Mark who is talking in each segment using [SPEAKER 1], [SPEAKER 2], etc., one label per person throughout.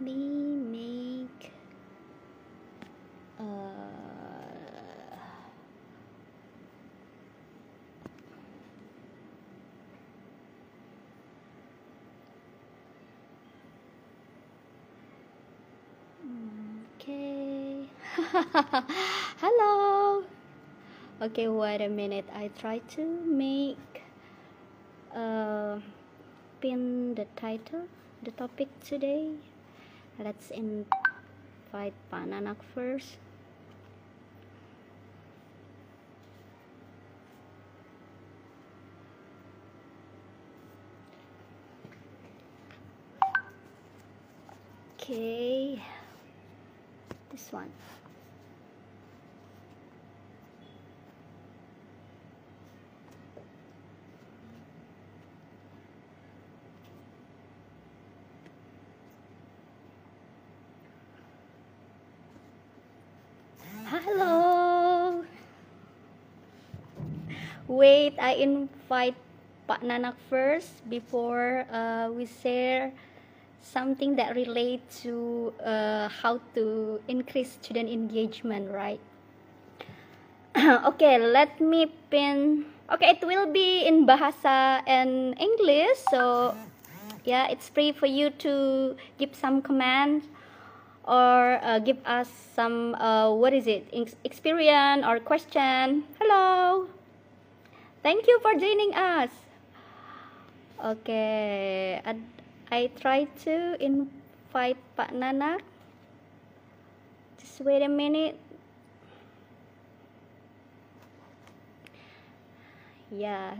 [SPEAKER 1] me make uh, okay. Hello. Okay wait a minute. I try to make uh, pin the title the topic today let's invite Pak Nanak first. Okay. This one Wait, I invite Pak Nanak first before uh, we share something that relate to uh, how to increase student engagement, right? okay, let me pin. Okay, it will be in Bahasa and English, so yeah, it's free for you to give some comments or uh, give us some uh, what is it experience or question hello thank you for joining us. Okay I, I try to invite Pak Nanak just wait a minute. Yeah.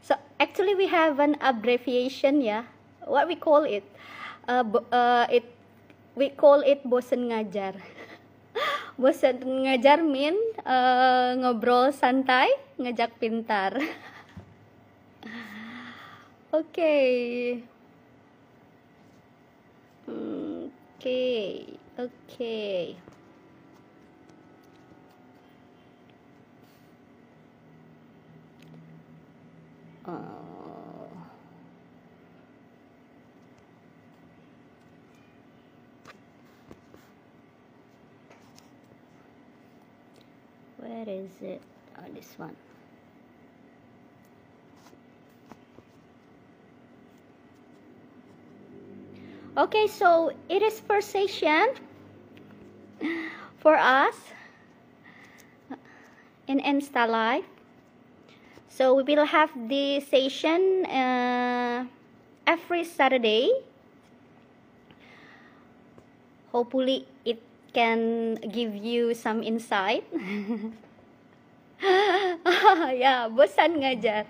[SPEAKER 1] So actually we have an abbreviation yeah what we call it? Uh, uh, it we call it bosen ngajar bosen ngajar mean uh, ngobrol santai ngajak pintar oke oke oke okay. uh. Where is it? Oh this one. Okay so it is first session for us in insta live. So we will have the session uh, every saturday. Hopefully can give you some insight yeah, bosan ngajar.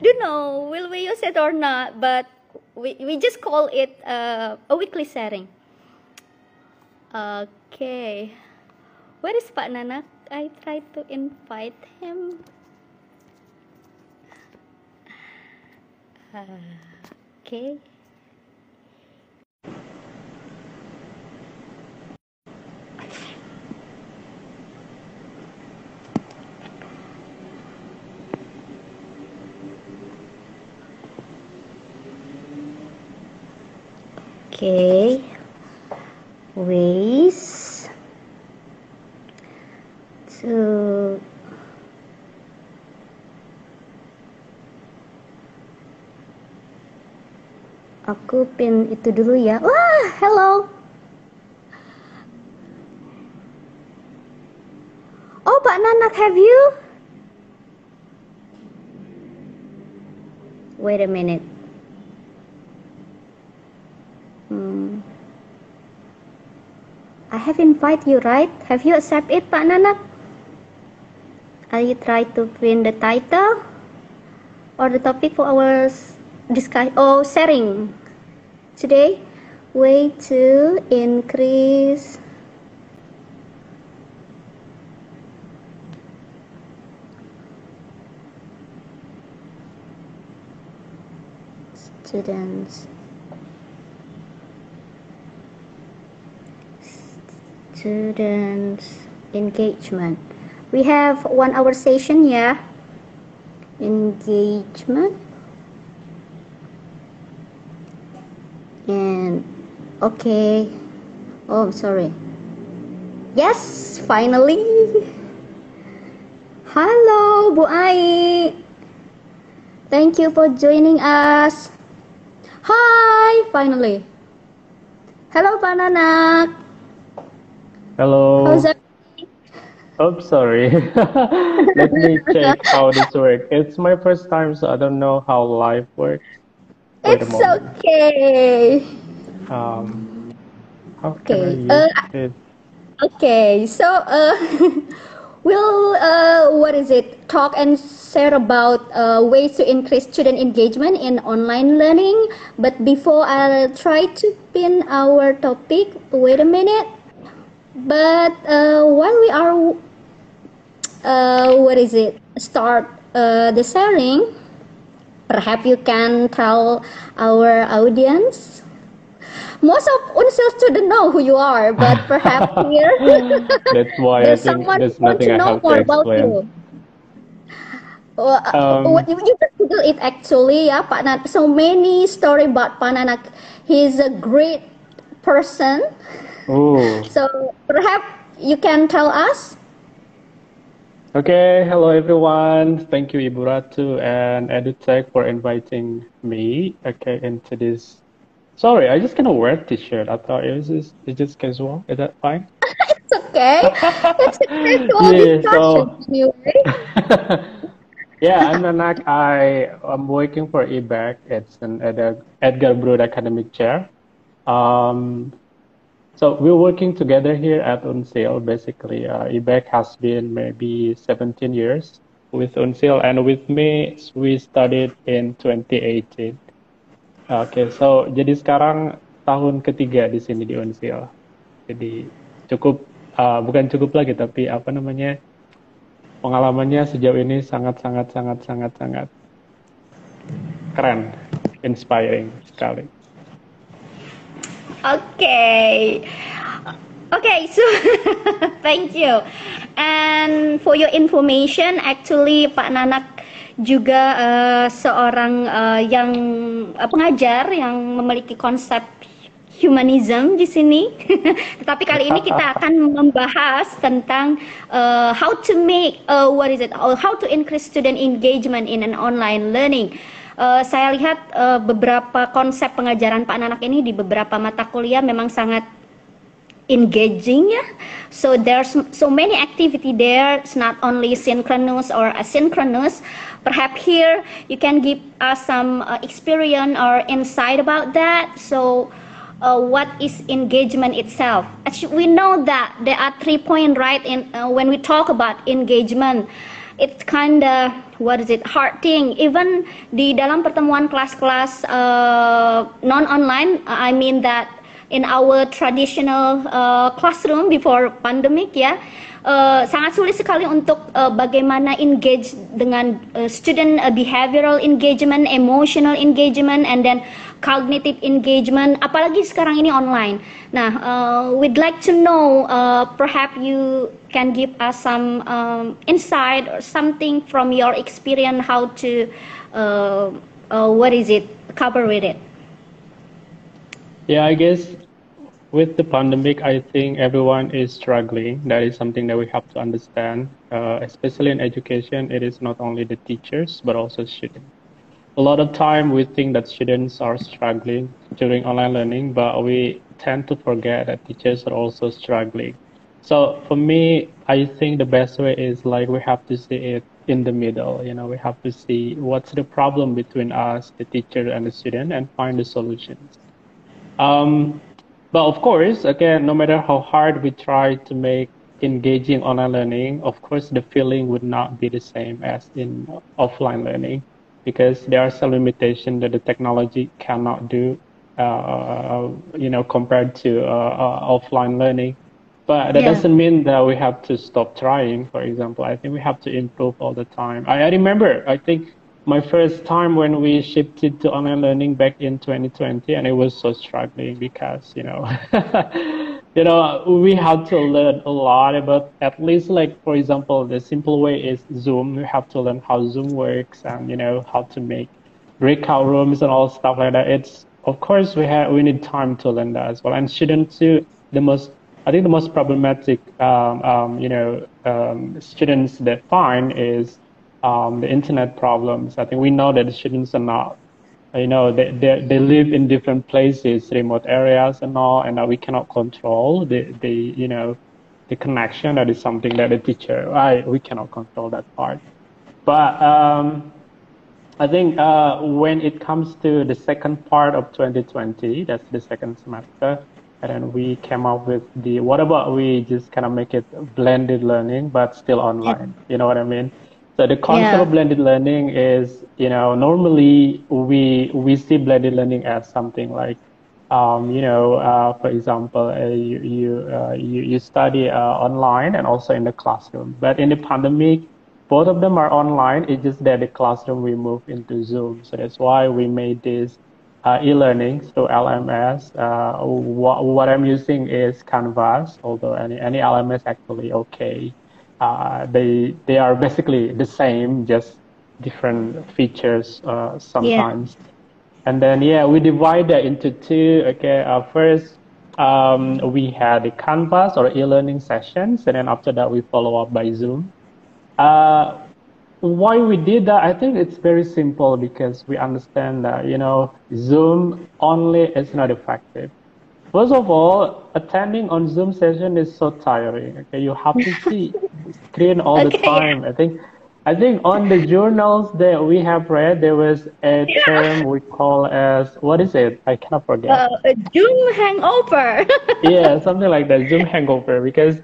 [SPEAKER 1] Don't know will we use it or not, but we, we just call it uh, a weekly setting. Okay, where is Pak Nanak? I try to invite him. Uh, okay. Okay ways. To aku pin itu dulu ya. Wah hello. Oh Pak Nanak have you? Wait a minute have invited you, right? Have you accept it, Pak Nanak? Are you try to print the title or the topic for our discussion or oh, sharing today? Way to increase students students engagement we have one hour session yeah engagement and Okay. Oh, sorry. Yes, finally. Hello, Bu Ai. Thank you for joining us. Hi, finally. Hello, Pananak.
[SPEAKER 2] Hello.
[SPEAKER 1] How's?
[SPEAKER 2] Oh, sorry. Let me check how this works. It's my first time, so I don't know how live works. Wait
[SPEAKER 1] It's okay.
[SPEAKER 2] Um,
[SPEAKER 1] Okay, uh? Okay, so uh, we'll uh, what is it? Talk and share about uh, ways to increase student engagement in online learning. But before I try to pin our topic, wait a minute. But uh, while we are, uh, what is it? Start uh, the sharing. Perhaps you can tell our audience most of Unsil students know who you are, but perhaps here
[SPEAKER 2] That's why I
[SPEAKER 1] there's
[SPEAKER 2] think
[SPEAKER 1] someone
[SPEAKER 2] there's
[SPEAKER 1] who wants
[SPEAKER 2] nothing
[SPEAKER 1] to
[SPEAKER 2] I
[SPEAKER 1] know
[SPEAKER 2] have to
[SPEAKER 1] more about you. Uh,
[SPEAKER 2] Um,
[SPEAKER 1] you, you can Google it actually, yeah, Pak Nan. So many story about Pak Nanak. He's a great person.
[SPEAKER 2] Ooh.
[SPEAKER 1] So perhaps you can tell us.
[SPEAKER 2] Okay, hello everyone. Thank you Ibu Ratu and EduTech for inviting me okay into this. Sorry, I just gonna wear t-shirt. I thought it was just it's just casual. Is that fine?
[SPEAKER 1] It's okay. it's a casual
[SPEAKER 2] Yeah,
[SPEAKER 1] discussion
[SPEAKER 2] so-
[SPEAKER 1] anyway.
[SPEAKER 2] yeah, I'm Nanak. I am working for EBAC. It's an Edgar Broad Academic Chair. Um, so we're working together here at Unsil. Basically, uh, EBAC has been maybe 17 years with Unsil, and with me, we started in 2018. Oke, so jadi sekarang tahun ketiga di sini di Unsil. Jadi cukup, uh, bukan cukup lagi, tapi apa namanya? pengalamannya sejauh ini sangat sangat sangat sangat sangat keren, inspiring sekali.
[SPEAKER 1] Okay. Okay, so thank you. And for your information, actually Pak Nanak juga uh, seorang uh, yang uh, pengajar yang memiliki konsep humanism di sini. Tetapi kali ini kita akan membahas tentang uh, how to make uh, what is it? Or how to increase student engagement in an online learning. Uh, saya lihat uh, beberapa konsep pengajaran Pak Nanak ini di beberapa mata kuliah memang sangat engaging ya. So there's so many activity there. It's not only synchronous or asynchronous. Perhaps here you can give us some uh, experience or insight about that. So uh, what is engagement itself? Actually, we know that there are three points, right? In uh, when we talk about engagement, it's kind of what is it hard thing. Even di dalam pertemuan kelas-kelas uh, non online, I mean that in our traditional uh, classroom before pandemic ya. Uh, sangat sulit sekali untuk uh, bagaimana engage dengan uh, student uh, behavioral engagement, emotional engagement, and then cognitive engagement. Apalagi sekarang ini online. Nah, uh, we'd like to know, uh, perhaps you can give us some um, insight or something from your experience how to, uh, uh, what is it, cover with it.
[SPEAKER 2] Yeah, I guess with the pandemic, I think everyone is struggling. That is something that we have to understand, uh, especially in education. It is not only the teachers, but also students. A lot of time we think that students are struggling during online learning, but we tend to forget that teachers are also struggling. So for me, I think the best way is like we have to see it in the middle. You know, we have to see what's the problem between us, the teacher, and the student, and find the solutions. Um, but of course, again, no matter how hard we try to make engaging online learning, of course, the feeling would not be the same as in offline learning because there are some limitations that the technology cannot do, uh, you know, compared to uh, uh, offline learning. But that
[SPEAKER 1] Yeah.
[SPEAKER 2] doesn't mean that we have to stop trying. For example, I think we have to improve all the time. I, I remember, I think my first time when we shifted to online learning back in 2020, and it was so struggling because you know, you know, we had to learn a lot about at least like for example, the simple way is Zoom. We have to learn how Zoom works and you know how to make breakout rooms and all stuff like that. It's of course we have we need time to learn that as well. And students too, the most I think the most problematic um, um, you know um, students that find is um, the internet problems. I think we know that students are not you know they, they, they live in different places remote areas and all and we cannot control the, the you know the connection that is something that the teacher I, we cannot control that part but um, I think uh, when it comes to the second part of 2020, that's the second semester, and then we came up with the what about we just kind of make it blended learning but still online? You know what I mean? So the concept
[SPEAKER 1] Yeah.
[SPEAKER 2] of blended learning is, you know, normally we we see blended learning as something like, um, you know, uh, for example, uh, you you, uh, you you study uh, online and also in the classroom. But in the pandemic, both of them are online. It's just that the classroom we move into Zoom. So that's why we made this uh, e-learning through LMS. Uh, what, what I'm using is Canvas, although any, any LMS actually okay. Uh, they they are basically the same, just different features uh, sometimes. And then yeah, we divide that into two. Okay, uh, first um, we had the Canvas or e-learning sessions, and then after that we follow up by Zoom. Uh, why we did that, I think it's very simple because we understand that, you know, Zoom only is not effective. First of all, attending on Zoom session is so tiring. Okay, you have to see all the time. I think, I think on the journals that we have read, there was a term we call as what is it? I cannot forget
[SPEAKER 1] Uh, a Zoom hangover.
[SPEAKER 2] yeah, something like that, Zoom hangover, because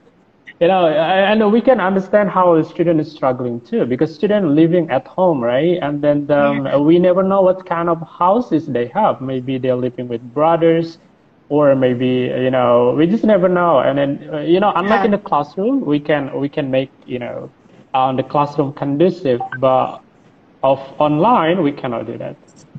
[SPEAKER 2] you know, know we can understand how a student is struggling too, because student living at home, right? And then um, we never know what kind of houses they have. Maybe they're living with brothers, or maybe you know, we just never know. And then uh, you know, unlike
[SPEAKER 1] Yeah.
[SPEAKER 2] in the classroom, we can we can make you know, uh, the classroom conducive, but of online we cannot do that.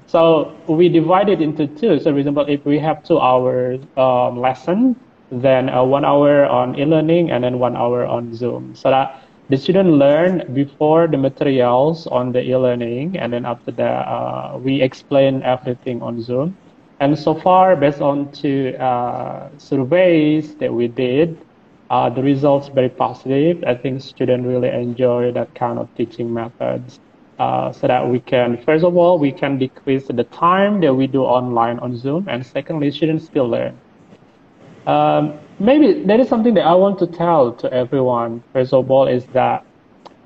[SPEAKER 2] So we divide it into two. So for example, if we have two hours um, lesson, then uh, one hour on e-learning and then one hour on Zoom, so that the student learn before the materials on the e-learning, and then after that uh, we explain everything on Zoom. And so far, based on two uh, surveys that we did, uh, the results very positive. I think students really enjoy that kind of teaching methods. Uh, so that we can, first of all, we can decrease the time that we do online on Zoom, and secondly, students still learn. Um, maybe that is something that I want to tell to everyone. First of all, is that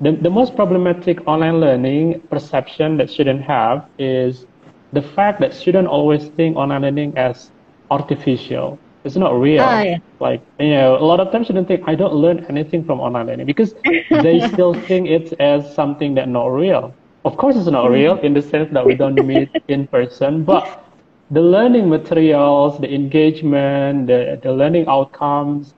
[SPEAKER 2] the, the most problematic online learning perception that students have is the fact that students always think online learning as artificial. It's not real.
[SPEAKER 1] Ah, yeah.
[SPEAKER 2] Like, you know, a lot of times students think, I don't learn anything from online learning because they still think it as something that not real. Of course, it's not real in the sense that we don't meet in person, but the learning materials, the engagement, the, the learning outcomes,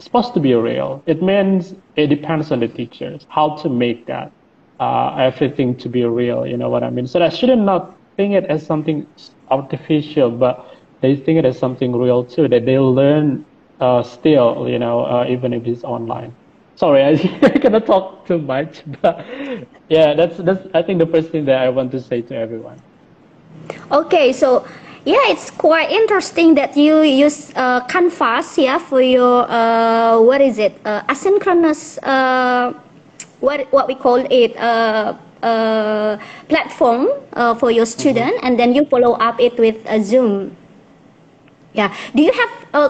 [SPEAKER 2] supposed to be real. It means it depends on the teachers how to make that uh, everything to be real. You know what I mean? So that shouldn't not think it as something artificial, but they think it as something real too. That they learn uh, still, you know, uh, even if it's online. Sorry, I, cannot talk too much, but yeah, that's that's I think the first thing that I want to say to everyone.
[SPEAKER 1] Okay, so yeah, it's quite interesting that you use uh, Canvas, yeah, for your uh, what is it, uh, asynchronous, uh, what what we call it, uh, uh, platform uh, for your student, and then you follow up it with a Zoom. Yeah, do you have a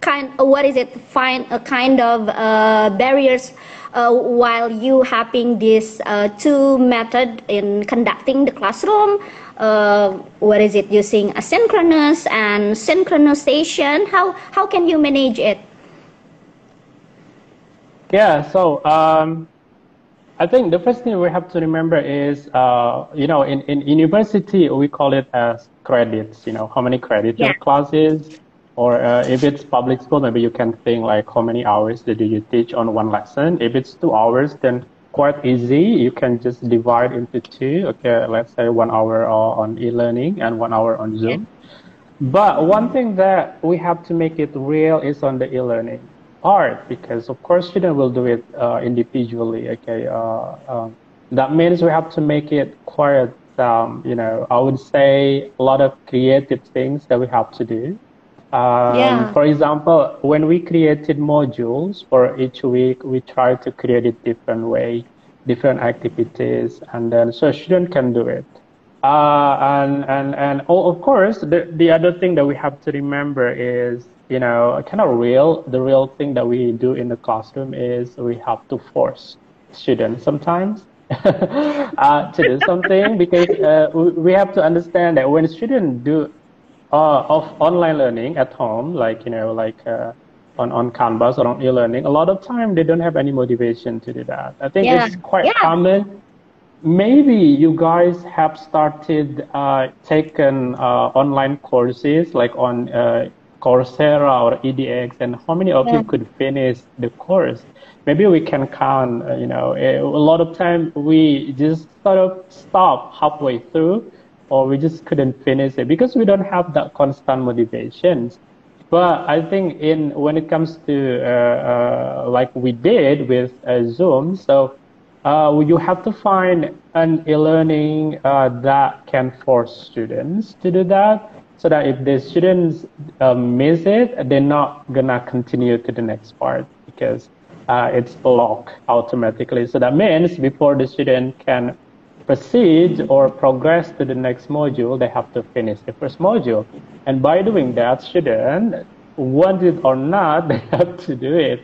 [SPEAKER 1] kind, uh, what is it, find a kind of uh, barriers uh, while you having this uh, two method in conducting the classroom? Uh, what is it using asynchronous and synchronization? How how can you manage it?
[SPEAKER 2] Yeah, so um, I think the first thing we have to remember is, uh, you know, in, in university, we call it as credits, you know, how many credits your
[SPEAKER 1] Yeah.
[SPEAKER 2] class is. Or uh, if it's public school, maybe you can think like how many hours do you teach on one lesson. If it's two hours, then quite easy. You can just divide into two. Okay, let's say one hour on e-learning and one hour on Zoom. But one thing that we have to make it real is on the e-learning part because of course student will do it uh, individually. Okay, uh, um, that means we have to make it quite um, you know, I would say a lot of creative things that we have to do. Um,
[SPEAKER 1] Yeah.
[SPEAKER 2] For example, when we created modules for each week, we try to create it different way, different activities, and then so student can do it. Uh, and and and oh, of course, the the other thing that we have to remember is, you know, kind of real. The real thing that we do in the classroom is we have to force students sometimes uh, to do something because uh, we, have to understand that when students do uh, of online learning at home, like you know, like uh, on on Canvas or on e-learning, a lot of time they don't have any motivation to do that. I think
[SPEAKER 1] Yeah.
[SPEAKER 2] it's quite
[SPEAKER 1] Yeah.
[SPEAKER 2] common. Maybe you guys have started uh, taken uh, online courses like on uh, Coursera or EDX, and how many of
[SPEAKER 1] Yeah.
[SPEAKER 2] you could finish the course? Maybe we can count. Uh, you know, a, a lot of time we just sort of stop halfway through, or we just couldn't finish it because we don't have that constant motivation. But I think in when it comes to uh, uh, like we did with uh, Zoom, so uh, you have to find an e-learning uh, that can force students to do that, so that if the students uh, miss it, they're not gonna continue to the next part because uh, it's blocked automatically. So that means before the student can proceed or progress to the next module, they have to finish the first module. And by doing that, student, want it or not, they have to do it.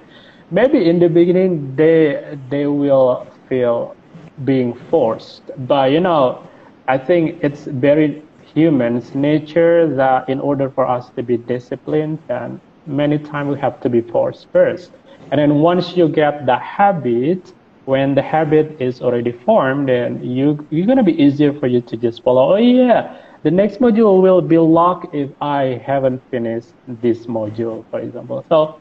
[SPEAKER 2] Maybe in the beginning, they they will feel being forced, but you know, I think it's very human's nature that in order for us to be disciplined, and many times we have to be forced first. And then once you get the habit, when the habit is already formed, then you you're gonna be easier for you to just follow. Oh yeah, the next module will be locked if I haven't finished this module, for example. So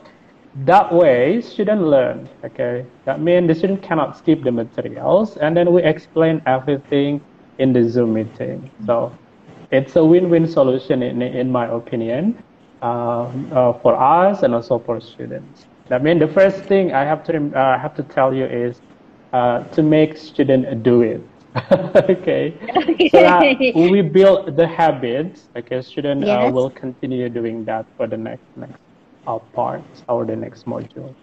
[SPEAKER 2] that way, student learn. Okay, that means the student cannot skip the materials, and then we explain everything in the Zoom meeting. So it's a win-win solution in in my opinion, uh, uh, for us and also for students. I mean, the first thing I have to uh, have to tell you is uh, to make student do it. okay. So that we build the habits. Okay, student uh, will continue doing that for the next next uh, part or the next module.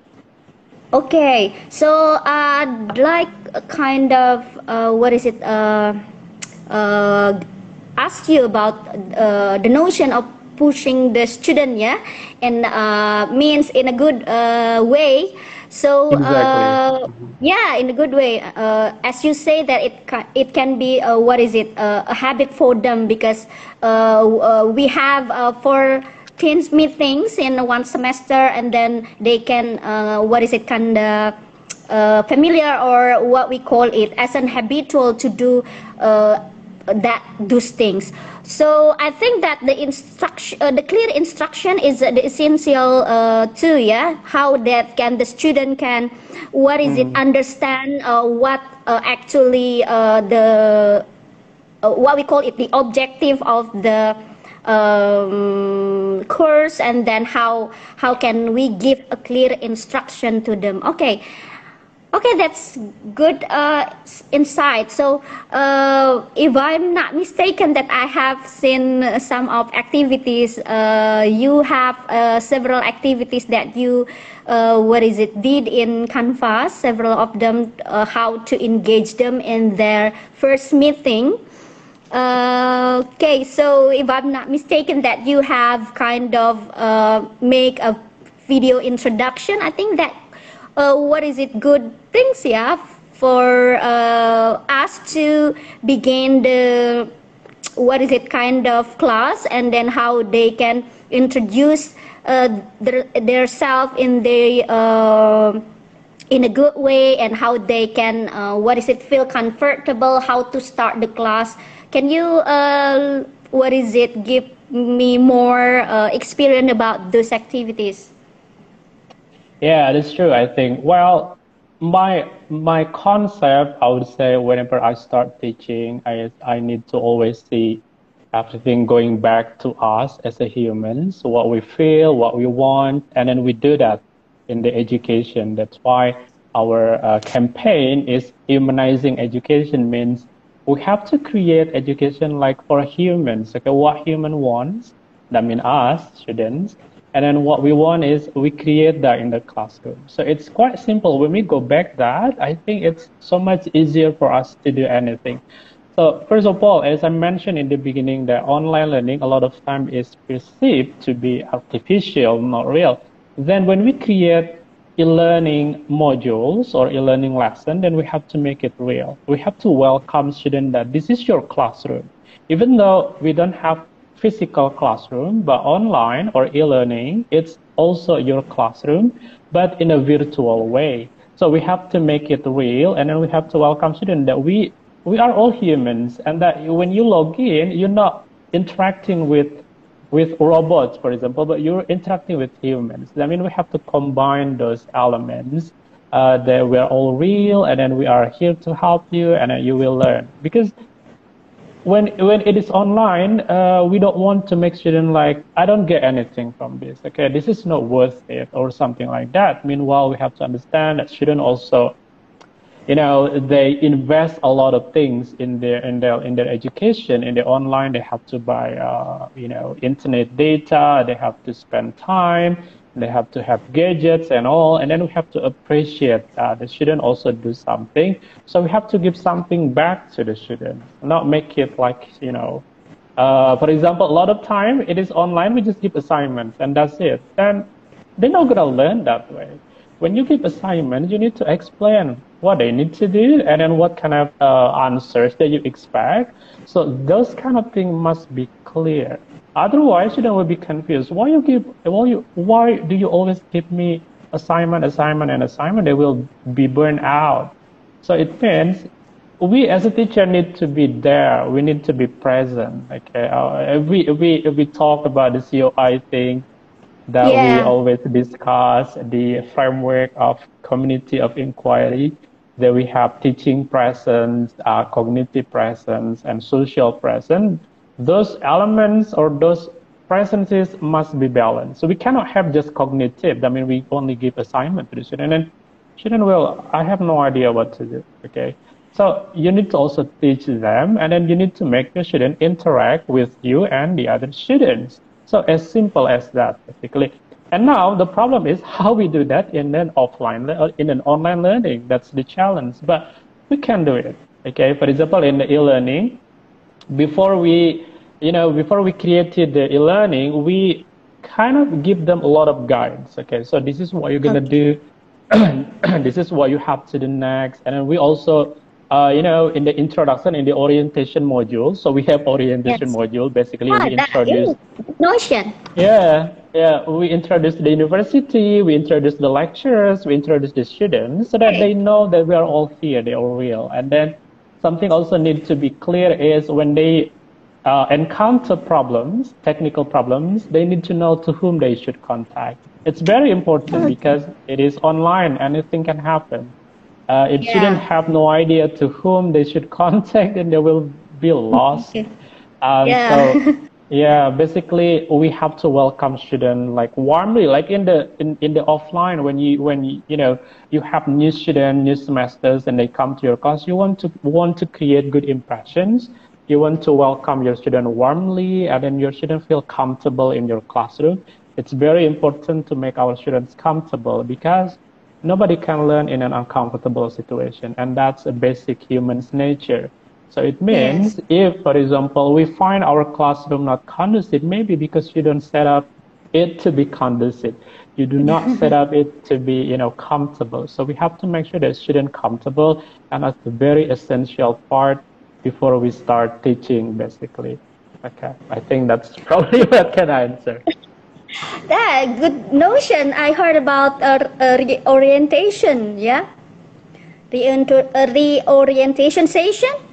[SPEAKER 1] Okay, so I'd like a kind of uh, what is it? Uh, uh, ask you about uh, the notion of pushing the student, yeah, and uh, means in a good uh, way. So uh,
[SPEAKER 2] Exactly.
[SPEAKER 1] yeah, in a good way. Uh, as you say that it ca- it can be uh, what is it uh, a habit for them because uh, uh, we have uh, for teens meetings in one semester and then they can uh, what is it kind of uh, familiar or what we call it as an habitual to do uh, that those things. So i think that the instruction uh, the clear instruction is the essential uh, too yeah how that can the student can what is it understand uh, what uh, actually uh, the uh, what we call it the objective of the um, course and then how how can we give a clear instruction to them. Okay okay that's good uh, insight so uh, if i'm not mistaken that i have seen some of activities uh, you have uh, several activities that you uh, what is it did in canvas several of them uh, how to engage them in their first meeting okay, so if I'm not mistaken, that you have kind of make a video introduction. I think that uh, what is it? Good things, yeah, for uh, us to begin the what is it kind of class, and then how they can introduce uh, their their self in the. Uh, in a good way and how they can uh, what is it feel comfortable how to start the class can you uh, what is it give me more uh, experience about those activities
[SPEAKER 2] Yeah, that's true. I think. Well, my my concept, I would say, whenever I start teaching, I I need to always see everything going back to us as a humans, what we feel, what we want, and then we do that in the education. That's why our uh, campaign is humanizing education means we have to create education like for humans, okay, what human wants, that means us, students, and then what we want is we create that in the classroom. So it's quite simple. When we go back that, I think it's so much easier for us to do anything. So first of all, as I mentioned in the beginning, that online learning a lot of time is perceived to be artificial, not real. Then when we create e-learning modules or e-learning lesson, then we have to make it real. We have to welcome students that this is your classroom. Even though we don't have physical classroom, but online or e-learning, it's also your classroom, but in a virtual way. So we have to make it real, and then we have to welcome students that we we are all humans, and that when you log in, you're not interacting with with robots, for example, but you're interacting with humans. I mean, we have to combine those elements uh, that we're all real, and then we are here to help you, and then you will learn. Because when when it is online, uh, we don't want to make students like, I don't get anything from this. Okay, this is not worth it, or something like that. Meanwhile, we have to understand that students also you know they invest a lot of things in their in their in their education in the online they have to buy uh, you know internet data they have to spend time they have to have gadgets and all and then we have to appreciate uh, the student also do something so we have to give something back to the student not make it like you know uh, for example a lot of time it is online we just give assignments and that's it and they're not going to learn that way when you give assignments you need to explain what they need to do and then what kind of uh, answers that you expect. So those kind of things must be clear. Otherwise, you know, will be confused. Why you give? Why you? Why do you always give me assignment, assignment, and assignment? They will be burned out. So it means we as a teacher need to be there. We need to be present. Okay. Uh, if we if we if we talk about the COI thing, that yeah. we always discuss the framework of community of inquiry that we have teaching presence, uh, cognitive presence, and social presence, those elements or those presences must be balanced. So we cannot have just cognitive. I mean, we only give assignment to the student, and student will, I have no idea what to do. Okay. So you need to also teach them, and then you need to make the student interact with you and the other students. So as simple as that, basically. And now the problem is how we do that in an offline, uh, in an online learning. That's the challenge, but we can do it. Okay, for example, in the e-learning, before we, you know, before we created the e-learning, we kind of give them a lot of guides. Okay, so this is what you're gonna okay. do. this is what you have to do next, and then we also uh, you know, in the introduction, in the orientation module. So we have orientation yes. module. Basically,
[SPEAKER 1] ah,
[SPEAKER 2] we
[SPEAKER 1] introduce Notion.
[SPEAKER 2] Yeah, yeah. We introduce the university. We introduce the lecturers. We introduce the students so that they know that we are all here. They are real. And then something also needs to be clear is when they uh, encounter problems, technical problems, they need to know to whom they should contact. It's very important because it is online. Anything can happen. Uh, if yeah. students have no idea to whom they should contact, then they will be lost. Um, yeah. So, yeah, basically we have to welcome students like warmly, like in the in, in the offline when you when you, you know you have new students, new semesters, and they come to your class. You want to want to create good impressions. You want to welcome your student warmly, and then your student feel comfortable in your classroom. It's very important to make our students comfortable because nobody can learn in an uncomfortable situation, and that's a basic human's nature. So it means yes. if, for example, we find our classroom not conducive, maybe because you don't set up it to be conducive. You do not set up it to be, you know, comfortable. So we have to make sure that student comfortable, and that's the very essential part before we start teaching, basically. Okay, I think that's probably what can I answer.
[SPEAKER 1] that good notion. I heard about a, a reorientation. Yeah, a reorientation session.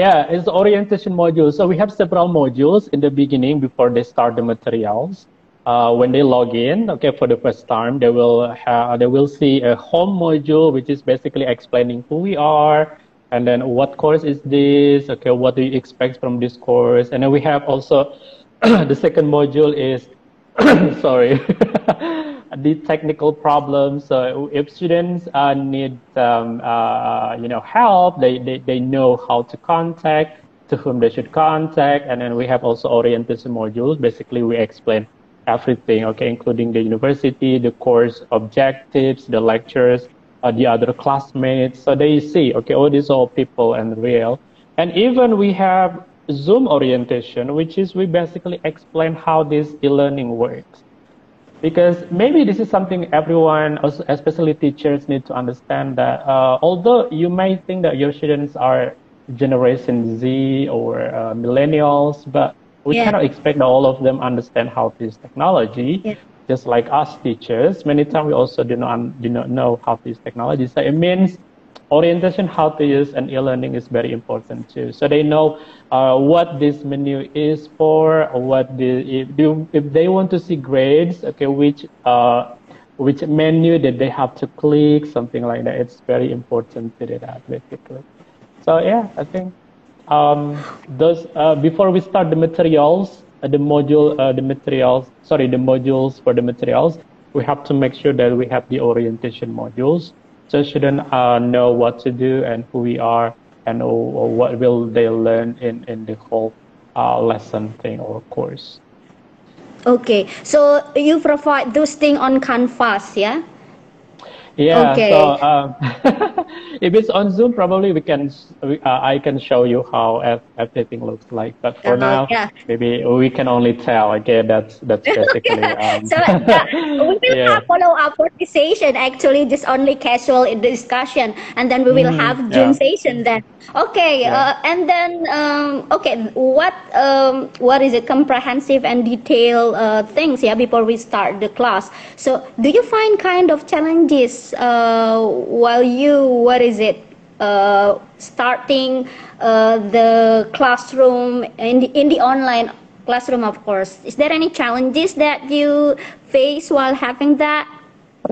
[SPEAKER 2] Yeah, it's the orientation module. So we have several modules in the beginning before they start the materials. Uh, when they log in, okay, for the first time, they will have, they will see a home module, which is basically explaining who we are, and then what course is this, okay, what do you expect from this course, and then we have also the second module is sorry the technical problems. So if students uh, need um, uh, you know help, they, they they know how to contact, to whom they should contact, and then we have also orientation modules. Basically, we explain everything, okay, including the university, the course objectives, the lectures, uh, the other classmates. So they see, okay, all these are people and real. And even we have Zoom orientation, which is we basically explain how this e-learning works. Because maybe this is something everyone, especially teachers, need to understand that uh, although you may think that your students are Generation Z or uh, millennials, but we yeah. cannot expect that all of them understand how to use technology. Yeah. Just like us teachers, many times we also do not do not know how to use technology. So it means orientation how to use and e-learning is very important too. So they know uh, what this menu is for, what the if, if they want to see grades, okay, which uh, which menu that they have to click, something like that. It's very important to do that basically. So yeah, I think um, those uh, before we start the materials, uh, the module, uh, the materials, sorry, the modules for the materials, we have to make sure that we have the orientation modules so students uh, know what to do and who we are and or, what will they learn in, in the whole uh, lesson thing or course.
[SPEAKER 1] Okay, so you provide those things on Canvas, yeah?
[SPEAKER 2] Yeah. Okay. So um, if it's on Zoom, probably we can uh, I can show you how everything looks like. But for uh, now, yeah. maybe we can only tell. Okay, that's that's basically. Um,
[SPEAKER 1] so yeah, we will yeah. follow up conversation. Actually, just only casual discussion, and then we will mm, have June yeah. session then. Okay, yeah. uh, and then um, okay, what um, what is it? Comprehensive and detailed uh, things. Yeah, before we start the class. So, do you find kind of challenges? Uh, while you what is it uh, starting uh, the classroom in the, in the online classroom of course. Is there any challenges that you face while having that?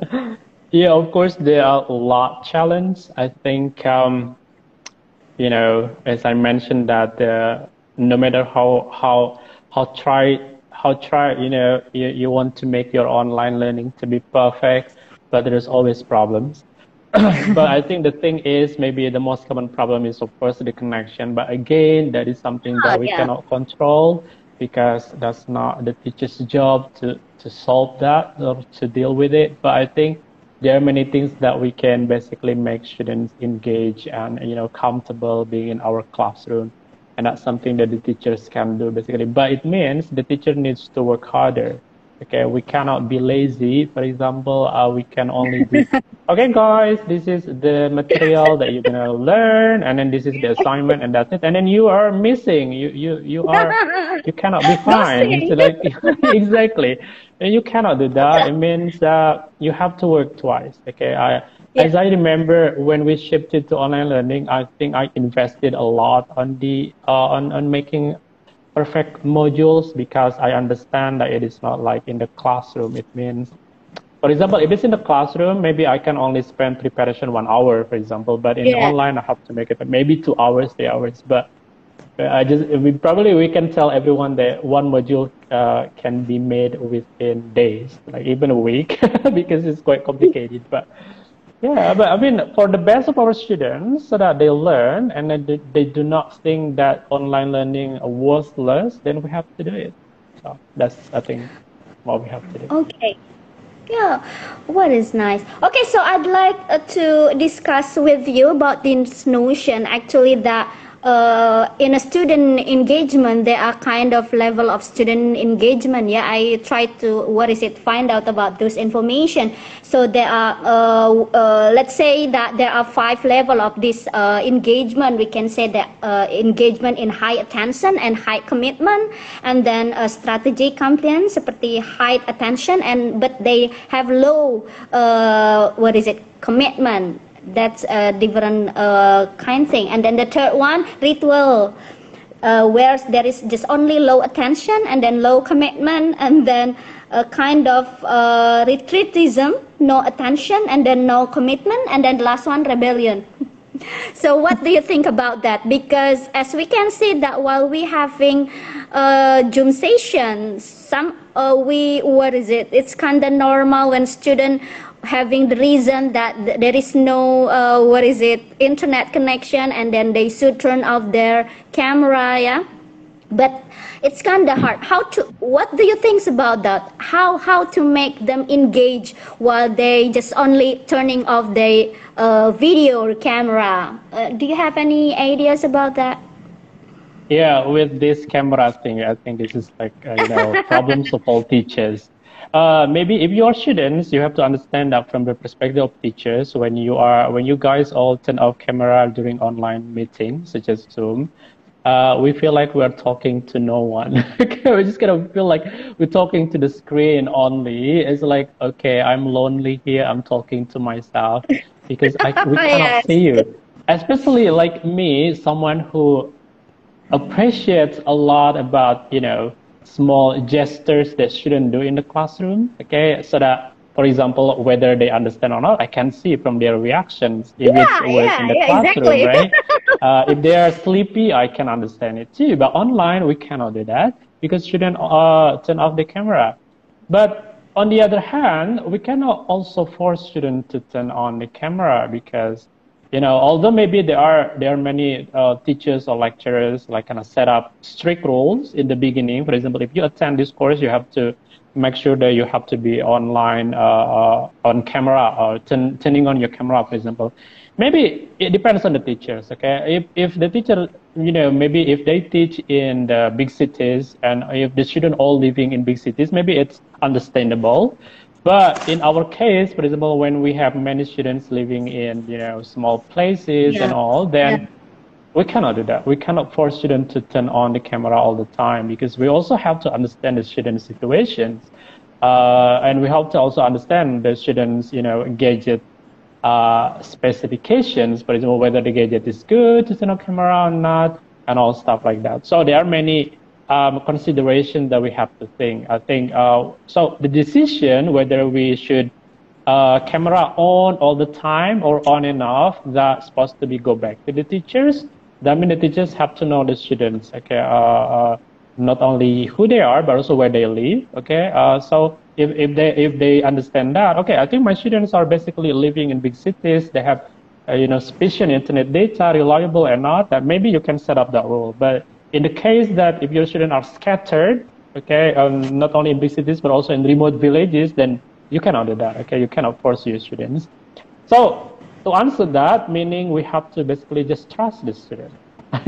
[SPEAKER 2] Yeah of course there are a lot challenge. I think um, you know as i mentioned that uh, no matter how how how try how try you know you, you want to make your online learning to be perfect but there's always problems. but I think the thing is maybe the most common problem is of course the connection. But again, that is something that oh, we yeah. cannot control because that's not the teacher's job to, to solve that or to deal with it. But I think there are many things that we can basically make students engage and you know comfortable being in our classroom. And that's something that the teachers can do basically. But it means the teacher needs to work harder okay we cannot be lazy. For example uh, we can only do okay guys this is the material that you're gonna learn and then this is the assignment and that's it. And then you are missing. You you you are you cannot be fine. So like exactly. And you cannot do that. It means that you have to work twice. Okay i yeah. as i remember when we shifted to online learning i think i invested a lot on the uh, on on making perfect modules because I understand that it is not like in the classroom. It means, for example, if it's in the classroom, maybe I can only spend preparation one hour, for example, but in yeah. online, I have to make it maybe two hours, three hours. But I just, we probably, we can tell everyone that one module uh, can be made within days, like even a week, because it's quite complicated. But yeah, but I mean, for the best of our students, so that they learn and they, they do not think that online learning worthless, then we have to do it. So that's, I think, what we have to do.
[SPEAKER 1] Okay. Yeah, what is nice. Okay, so I'd like uh, to discuss with you about this notion actually that uh, in a student engagement there are kind of level of student engagement yeah. I try to what is it find out about those information. So there are uh, uh, let's say that there are five level of this uh, engagement. We can say that uh, engagement in high attention and high commitment and then uh, strategic compliance seperti high attention and but they have low what is it commitment that's a different uh, kind thing and then the third one ritual uh, where there is just only low attention and then low commitment and then a kind of uh, retreatism no attention and then no commitment and then the last one rebellion so what do you think about that? Because as we can see that while we having uh, Zoom sessions, some uh, we what is it? It's kind of normal when student having the reason that there is no uh, what is it internet connection and then they should turn off their camera yeah? But it's kind of hard. How to what do you think about that? How how to make them engage while they just only turning off their uh, video or camera? Uh, do you have any ideas about that?
[SPEAKER 2] Yeah with this camera thing i think this is like uh, you know problems of all teachers uh, maybe if you're students, you have to understand that from the perspective of teachers. When you are, when you guys all turn off camera during online meetings, such as Zoom, uh, we feel like we're talking to no one. we just kind of feel like we're talking to the screen only. It's like, okay, I'm lonely here. I'm talking to myself because I, we cannot yes. see you. Especially like me, someone who appreciates a lot about, you know, small gestures that shouldn't do in the classroom. Okay, so that for example, whether they understand or not, I can see from their reactions if yeah, it's yeah, in the yeah, classroom, exactly. right? uh, if they are sleepy, I can understand it too. But online, we cannot do that because students uh, turn off the camera. But on the other hand, we cannot also force students to turn on the camera because you know, although maybe there are there are many uh, teachers or lecturers like kind of set up strict rules in the beginning. For example, if you attend this course, you have to make sure that you have to be online uh, uh, on camera or turn, turning on your camera, for example. Maybe it depends on the teachers. Okay, if if the teacher, you know, maybe if they teach in the big cities and if the students all living in big cities, maybe it's understandable. But in our case, for example, when we have many students living in you know small places yeah. and all, then yeah. we cannot do that. We cannot force students to turn on the camera all the time because we also have to understand the students' situations, uh, and we have to also understand the students' you know gadget uh, specifications. For example, whether the gadget is good to turn on camera or not, and all stuff like that. So there are many um, consideration that we have to think. I think uh, so. The decision whether we should uh, camera on all the time or on and off that's supposed to be go back to the teachers. That means the teachers have to know the students. Okay, uh, uh, not only who they are but also where they live. Okay, uh, so if, if they if they understand that, okay, I think my students are basically living in big cities. They have uh, you know sufficient internet data, reliable or not. That maybe you can set up that rule, but in the case that if your students are scattered, okay, um, not only in big cities but also in remote villages, then you cannot do that. Okay, you cannot force your students. So to answer that, meaning we have to basically just trust the student.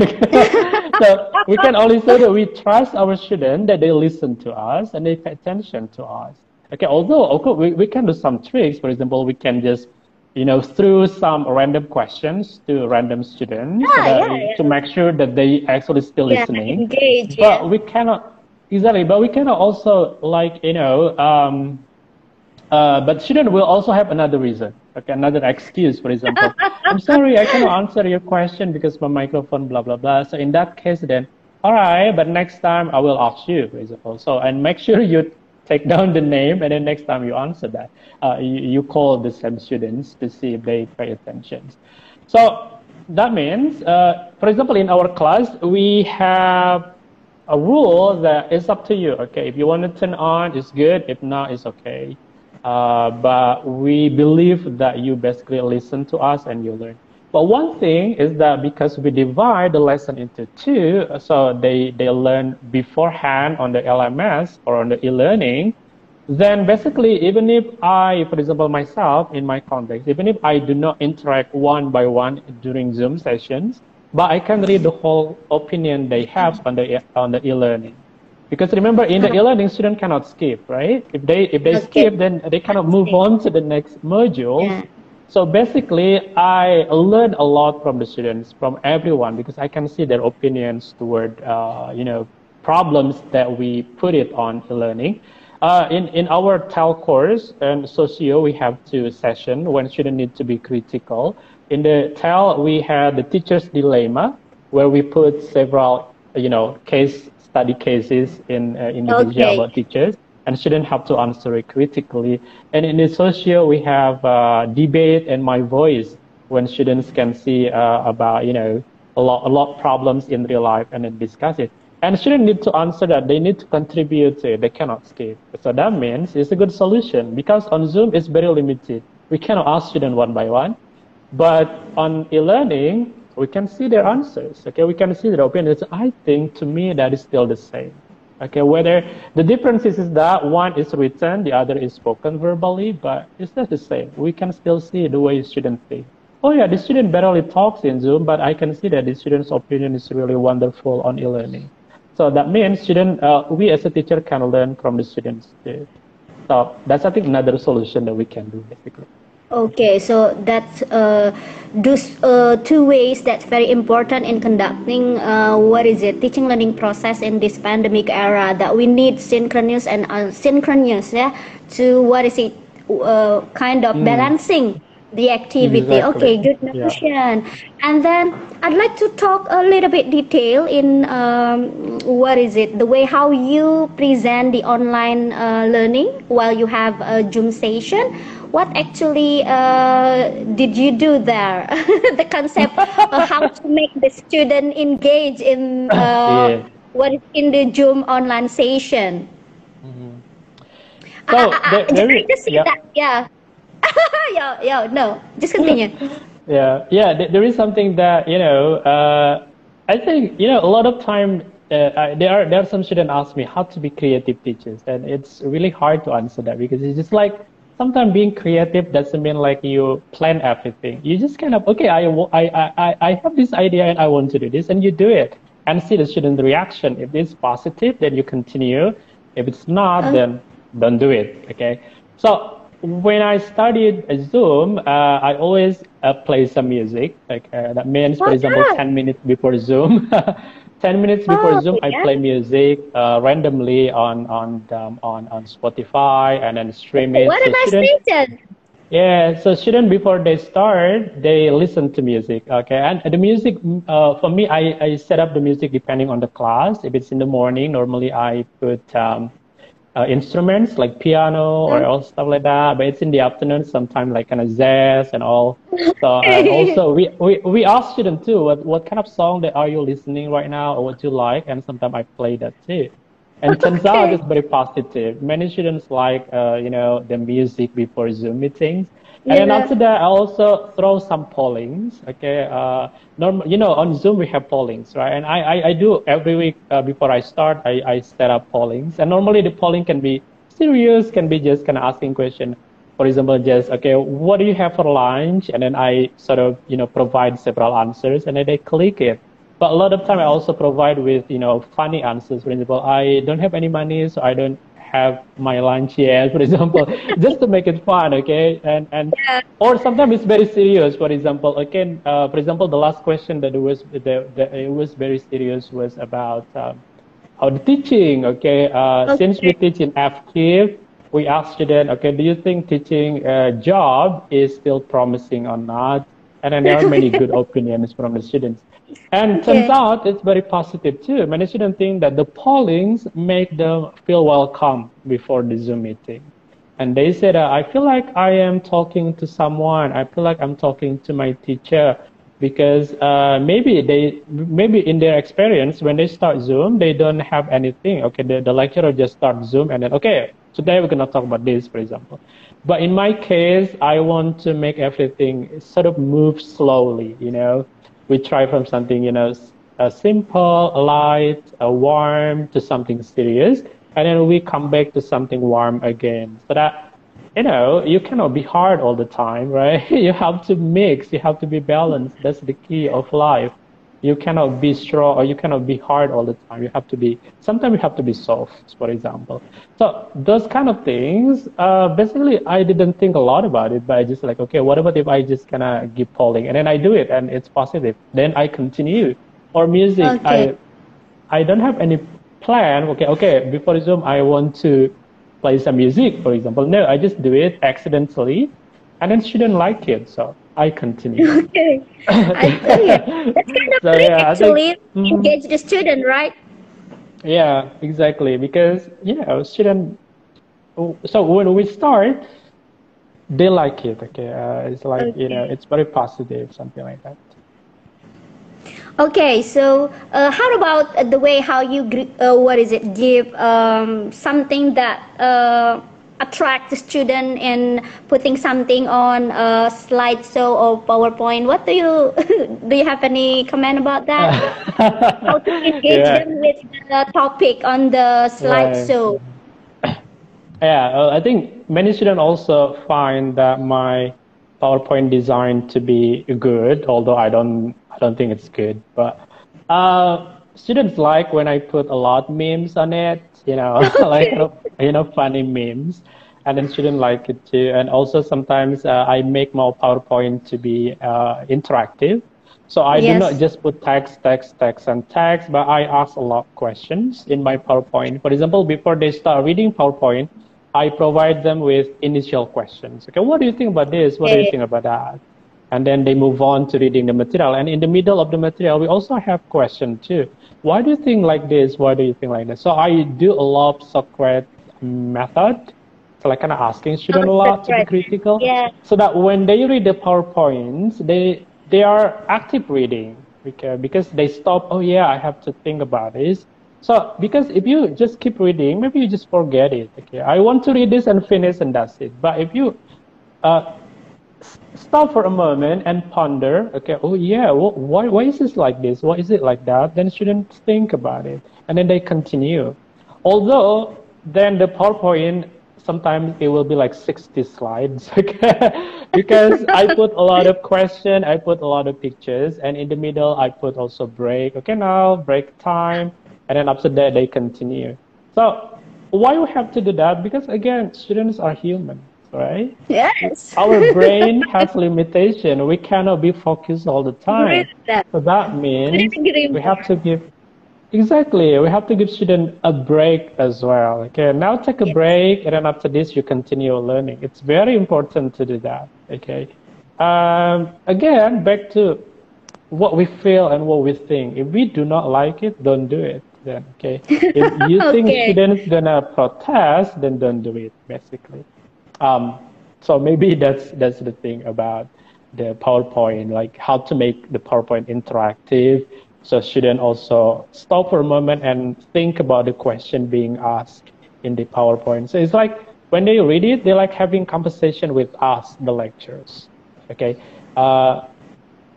[SPEAKER 2] so we can only say that we trust our students that they listen to us and they pay attention to us. Okay, although okay, we, we can do some tricks. For example, we can just you know, through some random questions to random students
[SPEAKER 1] yeah, uh, yeah, yeah.
[SPEAKER 2] to make sure that they actually still listening.
[SPEAKER 1] Engage,
[SPEAKER 2] but we cannot exactly, but we cannot also like you know, um, uh, but student will also have another reason, okay, another excuse. For example, I'm sorry, I cannot answer your question because my microphone, blah blah blah. So in that case, then all right, but next time I will ask you, for example. So and make sure you take down the name, and then next time you answer that, uh, you, you call the same students to see if they pay attention. So that means, uh, for example, in our class, we have a rule that is up to you. Okay, if you want to turn on, it's good. If not, it's okay. Uh, but we believe that you basically listen to us and you learn. But one thing is that because we divide the lesson into two, so they, they learn beforehand on the LMS or on the e-learning, then basically even if I, for example, myself in my context, even if I do not interact one by one during Zoom sessions, but I can read the whole opinion they have on the on the e-learning. Because remember, in the e-learning, student cannot skip, right? If they if they skip, then they cannot move on to the next module. Yeah. So basically, I learn a lot from the students, from everyone, because I can see their opinions toward, uh, you know, problems that we put it on e-learning. Uh, in, in our TEL course and socio, we have two sessions when students need to be critical. In the TEL, we had the teacher's dilemma, where we put several, you know, case study cases in uh, individual okay. teachers and students have to answer it critically. And in the social, we have uh, debate and my voice. when students can see uh, about you know a lot a lot problems in real life and then discuss it. And students need to answer that they need to contribute to it. They cannot skip. So that means it's a good solution because on Zoom it's very limited. We cannot ask students one by one. But on e-learning, we can see their answers. Okay, we can see their opinions. I think to me that is still the same. Okay, whether the difference is, that one is written, the other is spoken verbally, but it's not the same. We can still see the way students think. Oh yeah, the student barely talks in Zoom, but I can see that the student's opinion is really wonderful on e-learning. So that means student, uh, we as a teacher can learn from the students too. So that's I think another solution that we can do basically.
[SPEAKER 1] Okay, so that's uh, those uh, two ways that's very important in conducting uh, what is it teaching learning process in this pandemic era that we need synchronous and asynchronous yeah to what is it uh, kind of mm. balancing the activity exactly. okay good notion yeah. and then i'd like to talk a little bit detail in um, what is it the way how you present the online uh, learning while you have a zoom session what actually uh, did you do there the concept of how to make the student engage in uh, yeah. what is in the zoom online session mm-hmm. so I, I, I, there, just yeah. That, yeah no, just continue.
[SPEAKER 2] yeah, yeah, there is something that, you know, uh, I think, you know, a lot of time, uh, there are there are some students ask me how to be creative teachers, and it's really hard to answer that because it's just like sometimes being creative doesn't mean like you plan everything. You just kind of okay, I, I, I, I have this idea and I want to do this, and you do it and see the student reaction. If it's positive, then you continue. If it's not, uh, then don't do it. Okay. So when I studied Zoom, uh, I always uh, play some music. Like uh, that means, for example, 10 minutes before Zoom. 10 minutes before oh, Zoom, yeah. I play music uh, randomly on on um, on on Spotify and then stream it.
[SPEAKER 1] What so a nice
[SPEAKER 2] Yeah, so students before they start, they listen to music. Okay, and the music uh, for me, I, I set up the music depending on the class. If it's in the morning, normally I put um, uh, instruments like piano or all stuff like that. But it's in the afternoon, sometimes like kind of jazz and all. So and also we, we, we ask students too, what, what kind of song that are you listening right now or what you like? And sometimes I play that too. And turns okay. out it's very positive. Many students like, uh, you know, the music before Zoom meetings. And then after that, I also throw some pollings. Okay, uh, normal, you know, on Zoom we have pollings, right? And I, I, I do every week uh, before I start, I, I set up pollings. And normally the polling can be serious, can be just kind of asking question. For example, just okay, what do you have for lunch? And then I sort of, you know, provide several answers, and then they click it. But a lot of time I also provide with, you know, funny answers. For example, I don't have any money, so I don't have my lunch yet, for example, just to make it fun, okay? And and yeah. or sometimes it's very serious. For example, again, uh, for example, the last question that was the it was very serious was about um, how the teaching, okay? Uh, okay? Since we teach in FKIF, we asked students, okay, do you think teaching a job is still promising or not? And then there are many good opinions from the students. And turns out it's very positive too. Many students think that the pollings make them feel welcome before the Zoom meeting. And they said, uh, I feel like I am talking to someone. I feel like I'm talking to my teacher because uh, maybe they, maybe in their experience, when they start Zoom, they don't have anything. Okay, the, the lecturer just starts Zoom and then, okay, today we're going to talk about this, for example. But in my case, I want to make everything sort of move slowly, you know we try from something, you know, a simple, light, a warm to something serious. And then we come back to something warm again. So that, you know, you cannot be hard all the time, right? you have to mix, you have to be balanced. That's the key of life. You cannot be strong or you cannot be hard all the time. You have to be, sometimes you have to be soft, for example. So those kind of things, uh, basically, I didn't think a lot about it, but I just like, okay, what about if I just kind of keep polling and then I do it and it's positive. Then I continue. Or music, okay. I, I don't have any plan. Okay, okay, before Zoom, I want to play some music, for example. No, I just do it accidentally and then she didn't like it. So I continue.
[SPEAKER 1] Okay. I. That's kind of so, yeah, actually. Think, mm-hmm. engage the student, right?
[SPEAKER 2] Yeah, exactly. Because you know, student. So when we start, they like it. Okay, uh, it's like okay. you know, it's very positive, something like that.
[SPEAKER 1] Okay, so uh, how about the way how you uh, what is it give um, something that uh, attract the student in putting something on a slideshow or PowerPoint? What do you do? You have any comment about that? how to engage yeah. them with the topic on the slideshow?
[SPEAKER 2] Right. Yeah, uh, I think many students also find that my PowerPoint design to be good, although I don't I don't think it's good. But uh, students like when I put a lot memes on it, you know, like you know funny memes, and then students like it too. And also sometimes uh, I make my PowerPoint to be uh, interactive. So I yes. do not just put text, text, text, and text, but I ask a lot of questions in my PowerPoint. For example, before they start reading PowerPoint, I provide them with initial questions. Okay, what do you think about this? What do you think about that? And then they move on to reading the material. And in the middle of the material, we also have questions too. Why do you think like this? Why do you think like this? So I do a lot of Socrates method. So like kind of asking students oh, a lot to be critical.
[SPEAKER 1] Yeah.
[SPEAKER 2] So that when they read the PowerPoints, they they are active reading because because they stop. Oh yeah, I have to think about this so because if you just keep reading, maybe you just forget it. Okay, I want to read this and finish and that's it. But if you uh, stop for a moment and ponder, okay, oh yeah, why why is this like this? Why is it like that? Then shouldn't think about it, and then they continue. Although then the PowerPoint sometimes it will be like 60 slides okay? because I put a lot of question, I put a lot of pictures, and in the middle I put also break. Okay, now break time and then after that they continue. So why we have to do that? Because again, students are human, right?
[SPEAKER 1] Yes.
[SPEAKER 2] Our brain has limitation. We cannot be focused all the time. That. So that means we have to give Exactly. We have to give students a break as well. Okay. Now take a yes. break, and then after this, you continue learning. It's very important to do that. Okay. Um, again, back to what we feel and what we think. If we do not like it, don't do it then okay if you think okay. students gonna protest then don't do it basically um, so maybe that's that's the thing about the powerpoint like how to make the powerpoint interactive. So students also stop for a moment and think about the question being asked in the powerpoint. So it's like when they read it they like having conversation with us the lecturers. Okay? Uh,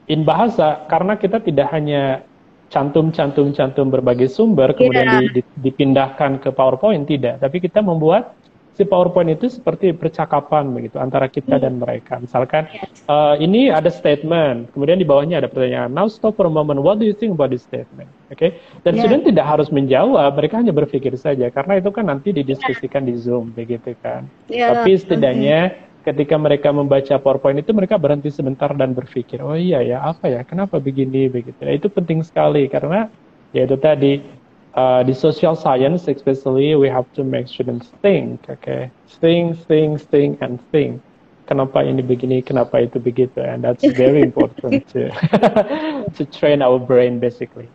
[SPEAKER 2] in bahasa karena kita tidak hanya cantum-cantum-cantum berbagai sumber kemudian yeah. di, di, dipindahkan ke PowerPoint tidak, tapi kita membuat si PowerPoint itu seperti percakapan begitu antara kita dan mereka. Misalkan uh, ini ada statement, kemudian di bawahnya ada pertanyaan. Now stop for a moment. What do you think about this statement? Oke. Okay? Dan yeah. student tidak harus menjawab, mereka hanya berpikir saja karena itu kan nanti didiskusikan di Zoom begitu kan. Yeah. Tapi setidaknya ketika mereka membaca PowerPoint itu mereka berhenti sebentar dan berpikir, oh iya ya apa ya, kenapa begini begitu. Nah, itu penting sekali karena ya itu tadi uh, di social science especially we have to make students think, okay, think, think, think, and think. Kenapa ini begini, kenapa itu begitu, and that's very important to to train our brain basically.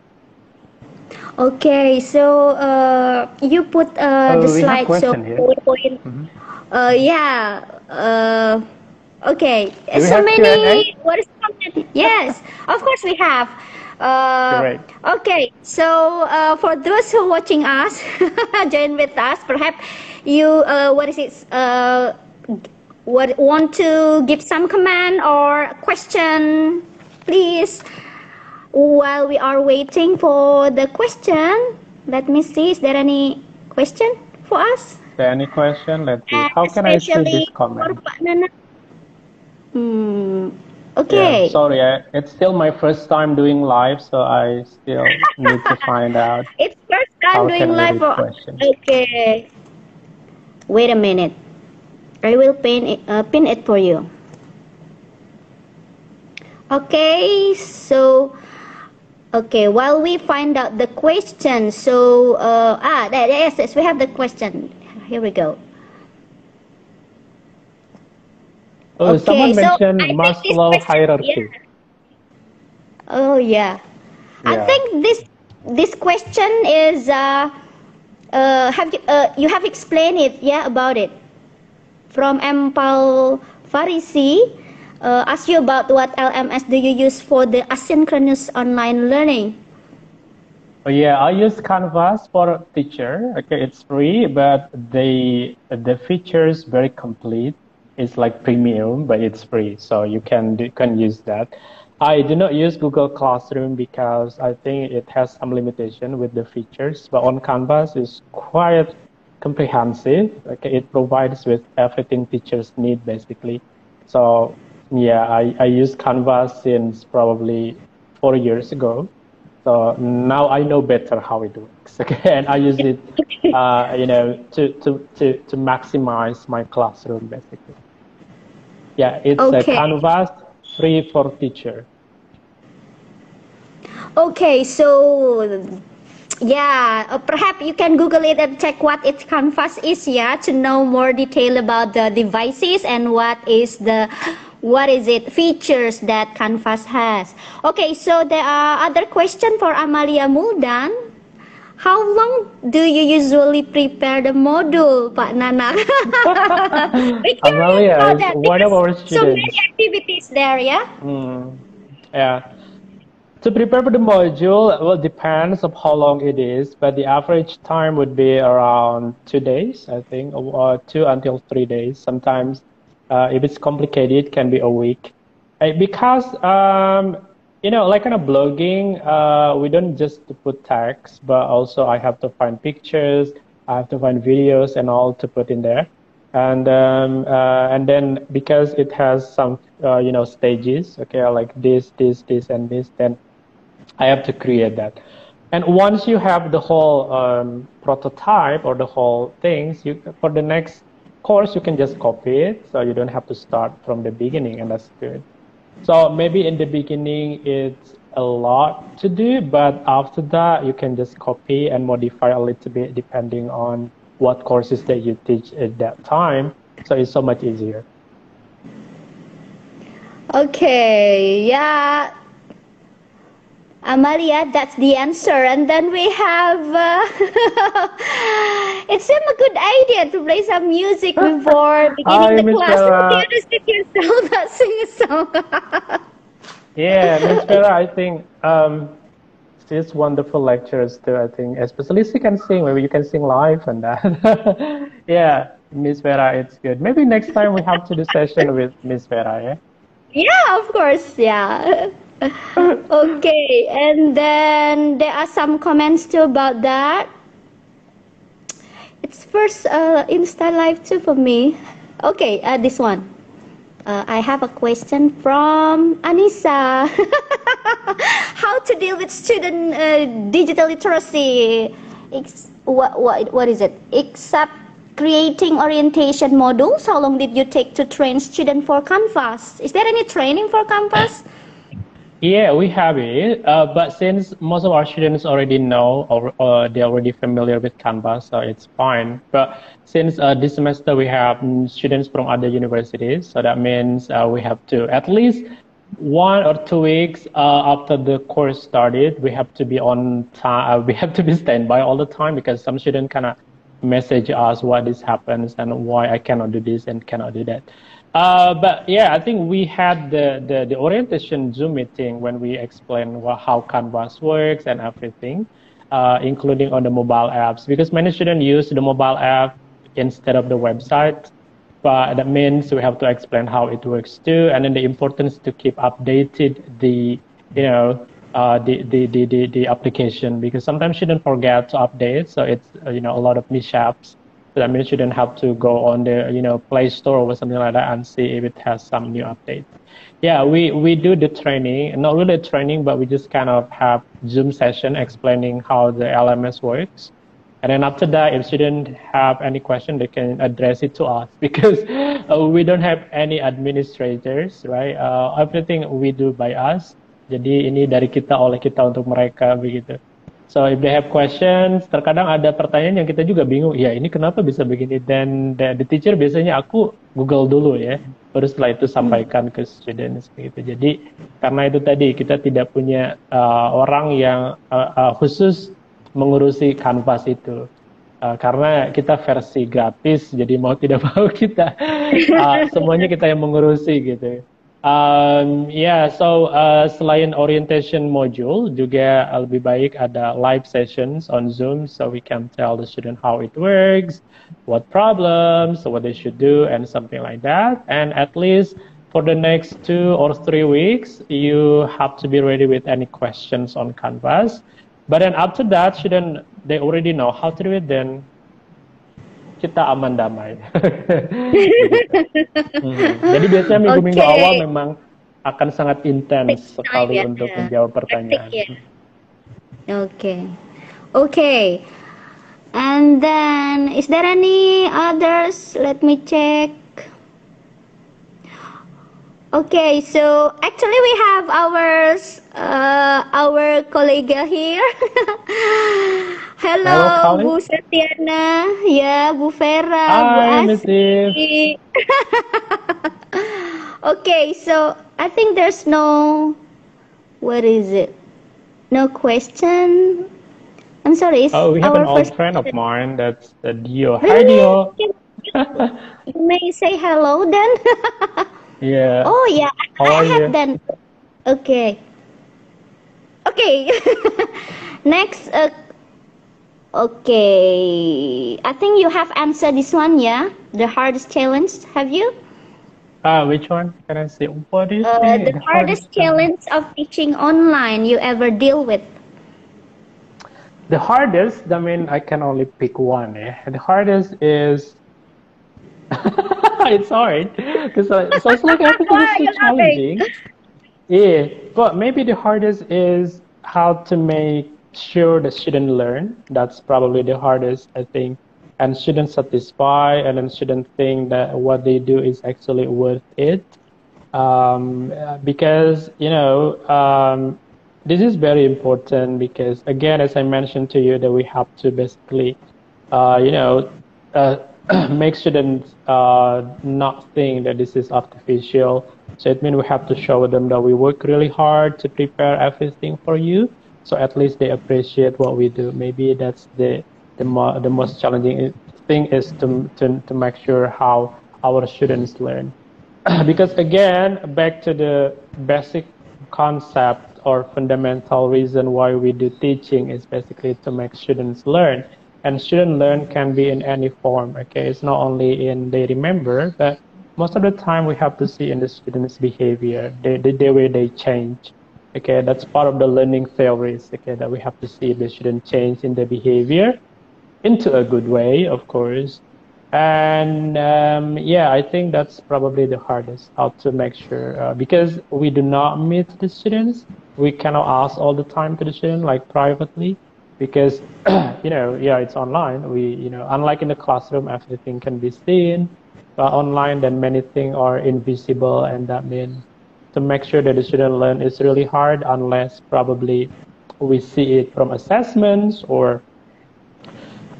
[SPEAKER 1] Okay, so uh, you put uh, oh, the slide so PowerPoint. Mm -hmm. Uh, yeah. Uh, okay. So many. What is comment? Yes, of course we have. Uh, okay, so uh, for those who are watching us, join with us. Perhaps you, uh, what is it? Uh, what want to give some comment or question, please. While we are waiting for the question, let me see. Is there any question for us?
[SPEAKER 2] there any question? Let's see. How can I see this comment?
[SPEAKER 1] Hmm. Okay.
[SPEAKER 2] Yeah, sorry, I, it's still my first time doing live, so I still need to find out.
[SPEAKER 1] It's first time doing live. For, okay. Wait a minute. I will pin it, uh, pin it for you. Okay, so okay, while we find out the question, so uh, ah, yes, yes, we have the question here we go.
[SPEAKER 2] Oh, okay, someone mentioned so Maslow hierarchy.
[SPEAKER 1] Yeah. Oh yeah. yeah. I think this this question is uh, uh, have you uh, you have explained it yeah about it from M. Paul Farisi uh, ask you about what LMS do you use for the asynchronous online learning?
[SPEAKER 2] Oh, yeah, I use Canvas for teacher. Okay, it's free, but the the features very complete. It's like premium, but it's free, so you can can use that. I do not use Google Classroom because I think it has some limitation with the features. But on Canvas, it's quite comprehensive. Okay, it provides with everything teachers need basically. So yeah, I, I use Canvas since probably four years ago. So now I know better how it works. Okay, and I use it, uh, you know, to, to, to, to maximize my classroom basically. Yeah, it's okay. a Canvas free for teacher.
[SPEAKER 1] Okay, so yeah, uh, perhaps you can Google it and check what its canvas is, yeah, to know more detail about the devices and what is the what is it features that canvas has okay so there are other question for amalia muldan how long do you usually prepare the module pak nana?
[SPEAKER 2] Amalia is one of our students
[SPEAKER 1] so many activities there yeah?
[SPEAKER 2] Mm, yeah. To prepare for the module well depends of how long it is but the average time would be around two days i think or two until three days. Sometimes uh, if it's complicated, it can be a week. Uh, because, um, you know, like kind a blogging, uh, we don't just put text, but also I have to find pictures, I have to find videos and all to put in there. And um, uh, and then because it has some uh, you know stages, okay, like this, this, this, and this, then I have to create that. And once you have the whole um, prototype or the whole things, you for the next course, you can just copy it, so you don't have to start from the beginning, and that's good. So maybe in the beginning it's a lot to do, but after that you can just copy and modify a little bit depending on what courses that you teach at that time. So it's so much easier.
[SPEAKER 1] Okay, yeah, Amalia, that's the answer. And then we have, uh, it seemed a good idea to play some music before beginning the class. You just yourself that sing a song.
[SPEAKER 2] yeah, Miss Vera, I think um, wonderful lectures too, I think. Especially if you can sing, maybe you can sing live and that. yeah, Miss Vera, it's good. Maybe next time we have to do session with Miss Vera, yeah?
[SPEAKER 1] Yeah, of course, yeah okay, and then there are some comments too about that. It's first uh, Insta Live too for me. Okay, uh, this one. Uh, I have a question from Anissa. How to deal with student uh, digital literacy? Ex what, what, what is it? Except creating orientation modules, how long did you take to train student for Canvas? Is there any training for Canvas?
[SPEAKER 2] Yeah, we have it, uh, but since most of our students already know or uh, they're already familiar with Canvas, so it's fine. But since uh, this semester we have students from other universities, so that means uh, we have to at least one or two weeks uh, after the course started, we have to be on time. Uh, we have to be standby all the time because some students kind of message us why this happens and why I cannot do this and cannot do that. Uh, but yeah, I think we had the, the, the orientation Zoom meeting when we explained how Canvas works and everything, uh, including on the mobile apps, because many students use the mobile app instead of the website. But that means we have to explain how it works too, and then the importance to keep updated the, you know, uh, the, the, the, the, the application because sometimes students forget to update, so it's uh, you know a lot of mishaps that means you don't have to go on the you know Play Store or something like that and see if it has some new update. Yeah, we, we do the training, not really training, but we just kind of have Zoom session explaining how the LMS works. And then after that, if students have any question, they can address it to us because uh, we don't have any administrators, right? Uh, everything we do by us. Jadi ini dari kita oleh kita untuk mereka begitu. So if they have questions, terkadang ada pertanyaan yang kita juga bingung, ya ini kenapa bisa begini? Dan the, teacher biasanya aku Google dulu ya, baru setelah itu sampaikan ke students gitu. Jadi karena itu tadi kita tidak punya uh, orang yang uh, uh, khusus mengurusi kanvas itu. uh, karena kita versi gratis jadi mau tidak mau kita uh, semuanya kita yang mengurusi gitu um, yeah, so uh, selain orientation module juga lebih baik ada live sessions on Zoom so we can tell the student how it works what problems what they should do and something like that and at least for the next two or three weeks, you have to be ready with any questions on Canvas. But then after that, shouldn't they already know how to do it? Then kita aman damai. hmm. Jadi biasanya minggu-minggu okay. awal memang akan sangat intens sekali ya, untuk menjawab pertanyaan. Ya.
[SPEAKER 1] Oke, okay. oke. Okay. And then, is there any others? Let me check. Okay, so actually we have our uh, our colleague here. Hello, Hello Bu Setiana, ya Bu Vera,
[SPEAKER 2] Hi, Bu
[SPEAKER 1] Asti. okay, so I think there's no what is it? No question. I'm sorry.
[SPEAKER 2] Oh, we have an old friend of mine. That's uh, Dio. Really? Hi, Dio.
[SPEAKER 1] you may say hello then.
[SPEAKER 2] Yeah.
[SPEAKER 1] Oh yeah, How I have you? done. Okay. Okay. Next. Uh, okay. I think you have answered this one. Yeah, the hardest challenge. Have you?
[SPEAKER 2] Ah, uh, which one? Can I say? What is
[SPEAKER 1] uh, the, the, hardest, hardest challenge of teaching online you ever deal with?
[SPEAKER 2] The hardest. I mean, I can only pick one. Eh? The hardest is it's hard because uh, so it's like everything is so challenging. Yeah, but maybe the hardest is how to make sure the student learn. That's probably the hardest, I think, and students satisfy, and then student think that what they do is actually worth it. Um, because you know um, this is very important because again, as I mentioned to you, that we have to basically, uh, you know. Uh, make students uh, not think that this is artificial. So it means we have to show them that we work really hard to prepare everything for you. So at least they appreciate what we do. Maybe that's the the, mo- the most challenging thing is to, to to make sure how our students learn. because again, back to the basic concept or fundamental reason why we do teaching is basically to make students learn and student learn can be in any form okay? It's not only in they remember but most of the time we have to see in the students behavior the, the, the way they change okay? That's part of the learning theories okay that we have to see the student change in their behavior into a good way of course. And um, yeah i think that's probably the hardest how to make sure uh, because we do not meet the students. We cannot ask all the time to the student like privately because you know yeah it's online. We you know unlike in the classroom everything can be seen but online then many things are invisible and that means to make sure that the student learn is really hard unless probably we see it from assessments or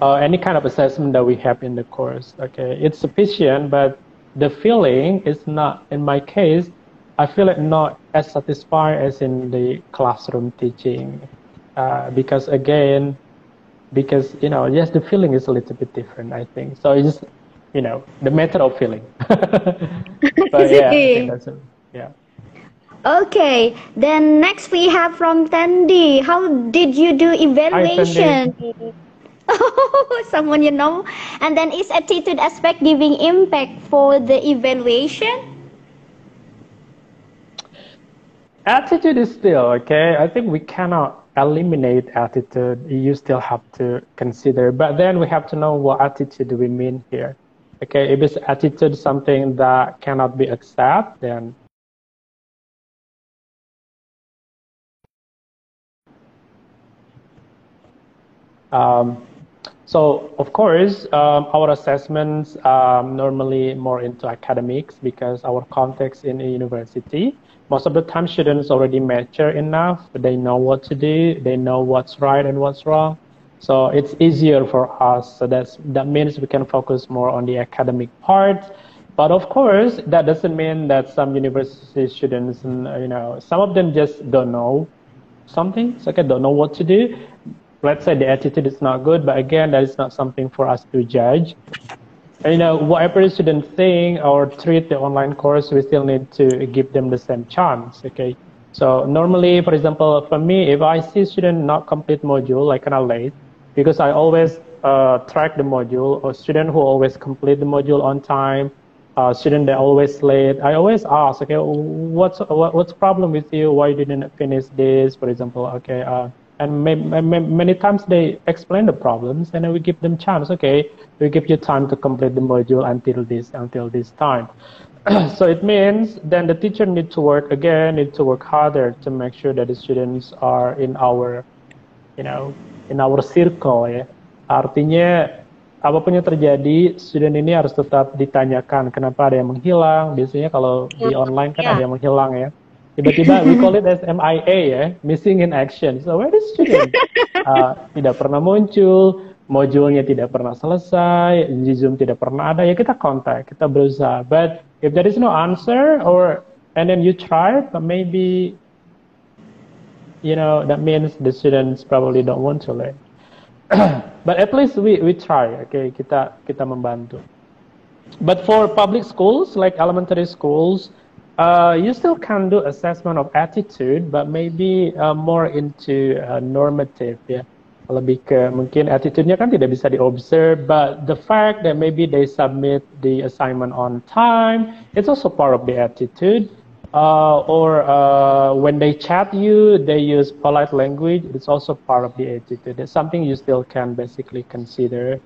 [SPEAKER 2] uh, any kind of assessment that we have in the course okay? It's sufficient but the feeling is not in my case i feel it not as satisfied as in the classroom teaching uh, because again, because you know, yes, the feeling is a little bit different. I think so. It's just you know the method of feeling. but yeah, that's it. yeah.
[SPEAKER 1] Okay, then next we have from Tandy. How did you do evaluation? Oh, someone you know. And then is attitude aspect giving impact for the evaluation?
[SPEAKER 2] Attitude is still okay. I think we cannot eliminate attitude, you still have to consider. But then we have to know what attitude we mean here. Okay, if it's attitude something that cannot be accepted, then um, so of course, um, our assessments um, normally more into academics because our context in a university most of the time students already mature enough. They know what to do. They know what's right and what's wrong. So it's easier for us. So that's that means we can focus more on the academic part. But of course that doesn't mean that some university students you know some of them just don't know something. So okay don't know what to do. Let's say the attitude is not good, but again, that is not something for us to judge. You know, whatever student think or treat the online course, we still need to give them the same chance, okay? So normally, for example, for me, if I see student not complete module, like kind of late, because I always uh, track the module, or student who always complete the module on time, uh, student that always late, I always ask, okay, what's what, what's problem with you? Why you didn't finish this, for example? Okay, uh, and may, may, many times they explain the problems, and then we give them chance. Okay, we give you time to complete the module until this until this time. so it means then the teacher need to work again, need to work harder to make sure that the students are in our, you know, in our circle ya. Artinya apa pun yang terjadi, student ini harus tetap ditanyakan kenapa ada yang menghilang. Biasanya kalau di iya. online kan yeah. ada yang menghilang ya. Tiba-tiba we call it as MIA ya, missing in action. So where is student? Uh, tidak pernah muncul, modulnya tidak pernah selesai, di Zoom tidak pernah ada, ya kita kontak, kita berusaha. But if there is no answer or and then you try, but maybe you know that means the students probably don't want to learn. but at least we we try okay kita kita membantu but for public schools like elementary schools uh, you still can do assessment of attitude but maybe uh, more into uh, normative yeah. lebih ke mungkin attitude-nya kan tidak bisa diobserve but the fact that maybe they submit the assignment on time it's also part of the attitude uh, or uh, when they chat you, they use polite language. It's also part of the attitude. It's something you still can basically consider.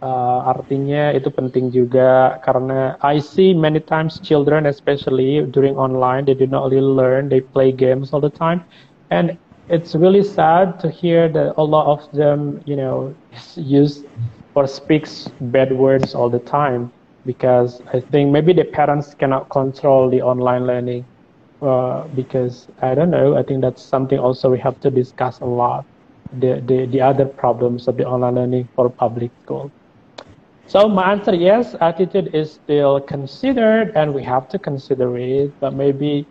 [SPEAKER 2] Uh, artinya itu penting juga karena I see many times children, especially during online, they do not really learn. They play games all the time, and it's really sad to hear that a lot of them, you know, use or speaks bad words all the time because I think maybe the parents cannot control the online learning uh, because I don't know. I think that's something also we have to discuss a lot. The, the, the other problems of the online learning for public school. So my answer yes, attitude is still considered and we have to consider it, but maybe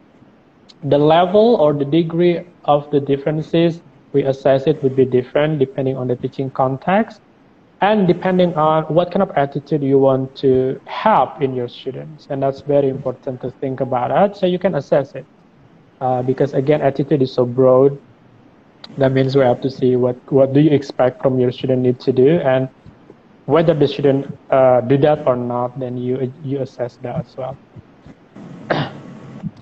[SPEAKER 2] the level or the degree of the differences we assess it would be different depending on the teaching context and depending on what kind of attitude you want to have in your students. And that's very important to think about it so you can assess it. Uh, because again attitude is so broad. That means we have to see what what do you expect from your student need to do and whether the student uh, do that or not then you you assess that as well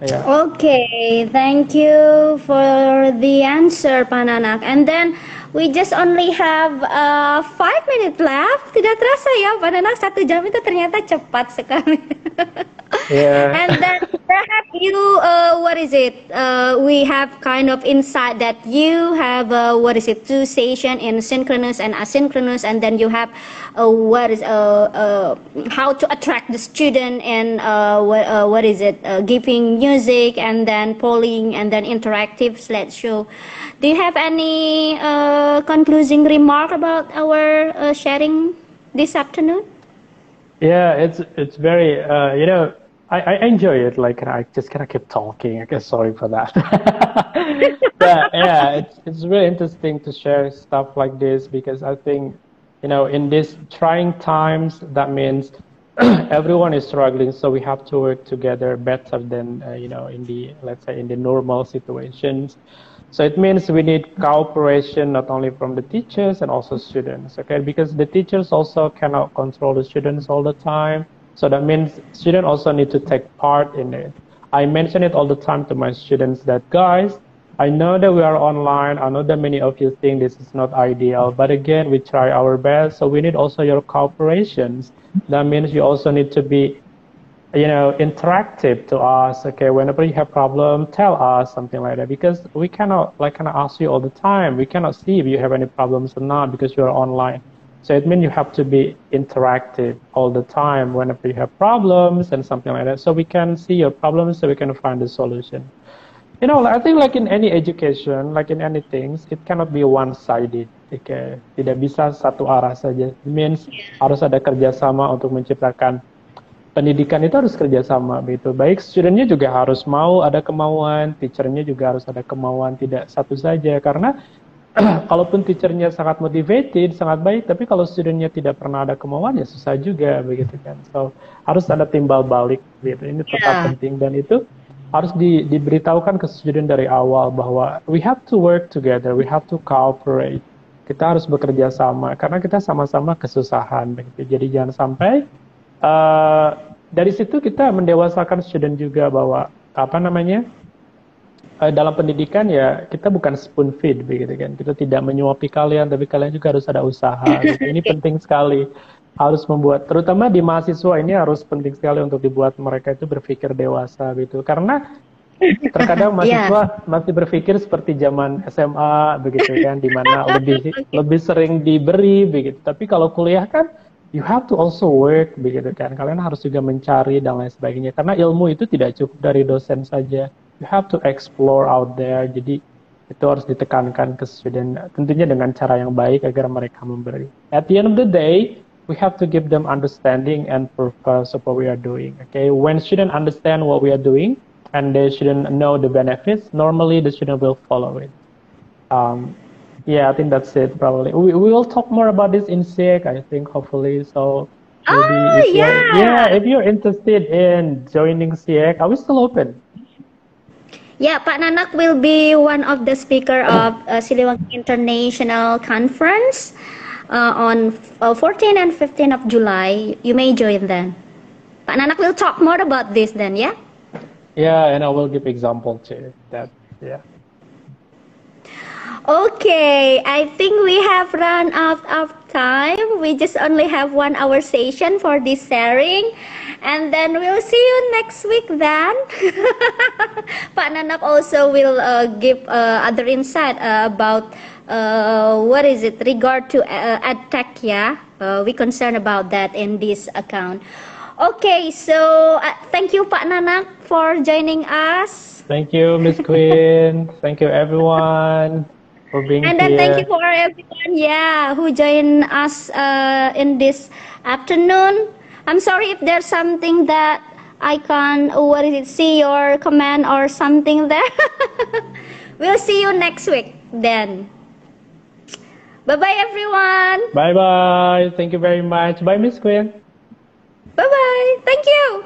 [SPEAKER 1] yeah. okay thank you for the answer pananak and then we just only have uh, five minutes left. Tidak terasa ya, padahal satu jam itu ternyata cepat sekali.
[SPEAKER 2] yeah.
[SPEAKER 1] And then perhaps you, uh, what is it? Uh, we have kind of insight that you have, uh, what is it, two session in synchronous and asynchronous, and then you have uh, what is uh, uh, how to attract the student and uh, what, uh, what is it, giving music and then polling and then interactive slideshow. Do you have any concluding remark about our sharing this afternoon?
[SPEAKER 2] Yeah, it's it's very uh, you know I, I enjoy it. Like I just kind of keep talking. I guess sorry for that. but yeah, it's it's really interesting to share stuff like this because I think you know in these trying times that means everyone is struggling so we have to work together better than uh, you know in the let's say in the normal situations so it means we need cooperation not only from the teachers and also students, okay? Because the teachers also cannot control the students all the time. So that means students also need to take part in it. I mention it all the time to my students that guys, I know that we are online. I know that many of you think this is not ideal, but again, we try our best. So we need also your cooperations. That means you also need to be you know, interactive to us. Okay, whenever you have problem, tell us something like that because we cannot like kind of ask you all the time. We cannot see if you have any problems or not because you are online. So it means you have to be interactive all the time whenever you have problems and something like that. So we can see your problems so we can find the solution. You know, I think like in any education, like in any things, it cannot be one-sided. Okay, tidak bisa satu arah saja. It means harus ada kerjasama untuk menciptakan pendidikan itu harus kerjasama gitu. Baik studentnya juga harus mau ada kemauan, teachernya juga harus ada kemauan, tidak satu saja karena kalaupun teachernya sangat motivated, sangat baik, tapi kalau studentnya tidak pernah ada kemauan ya susah juga begitu kan. So harus ada timbal balik gitu. Ini tetap yeah. penting dan itu harus di, diberitahukan ke student dari awal bahwa we have to work together, we have to cooperate. Kita harus bekerja sama karena kita sama-sama kesusahan begitu. Jadi jangan sampai uh, dari situ kita mendewasakan student juga bahwa apa namanya uh, dalam pendidikan ya kita bukan spoon feed begitu kan. Kita tidak menyuapi kalian tapi kalian juga harus ada usaha. Gitu. Ini penting sekali harus membuat terutama di mahasiswa ini harus penting sekali untuk dibuat mereka itu berpikir dewasa gitu. Karena terkadang mahasiswa yeah. masih berpikir seperti zaman SMA begitu kan di mana lebih lebih sering diberi begitu. Tapi kalau kuliah kan you have to also work begitu kan. Kalian harus juga mencari dan lain sebagainya karena ilmu itu tidak cukup dari dosen saja you have to explore out there. Jadi itu harus ditekankan ke student tentunya dengan cara yang baik agar mereka memberi. At the end of the day, we have to give them understanding and purpose of what we are doing. Okay, when student understand what we are doing and they shouldn't know the benefits, normally the student will follow it. Um, yeah, I think that's it probably. We, we will talk more about this in SIG, I think, hopefully. So maybe
[SPEAKER 1] oh,
[SPEAKER 2] if
[SPEAKER 1] yeah.
[SPEAKER 2] yeah, if you're interested in joining SIG, are we still open?
[SPEAKER 1] Yeah, Pak Nanak will be one of the speaker of uh, Siliwangi International Conference uh, on uh, 14 and 15 of July. You may join then. Pak Nanak will talk more about this then, yeah?
[SPEAKER 2] Yeah, and I will give example too. That, yeah.
[SPEAKER 1] Okay, I think we have run out of time. We just only have one hour session for this sharing. And then we'll see you next week then. Pak Nanak also will uh, give uh, other insight uh, about uh, what is it regard to uh, tech. yeah uh, we concerned about that in this account okay so thank you Pak Nanak for joining us
[SPEAKER 2] thank you Miss Queen thank you everyone for being
[SPEAKER 1] and then here. thank you for everyone yeah who joined us uh, in this afternoon I'm sorry if there's something that I can't, what is it, see your comment or something there. we'll see you next week then. Bye-bye, everyone.
[SPEAKER 2] Bye-bye. Thank you very much. Bye, Miss Quinn.
[SPEAKER 1] Bye-bye. Thank you.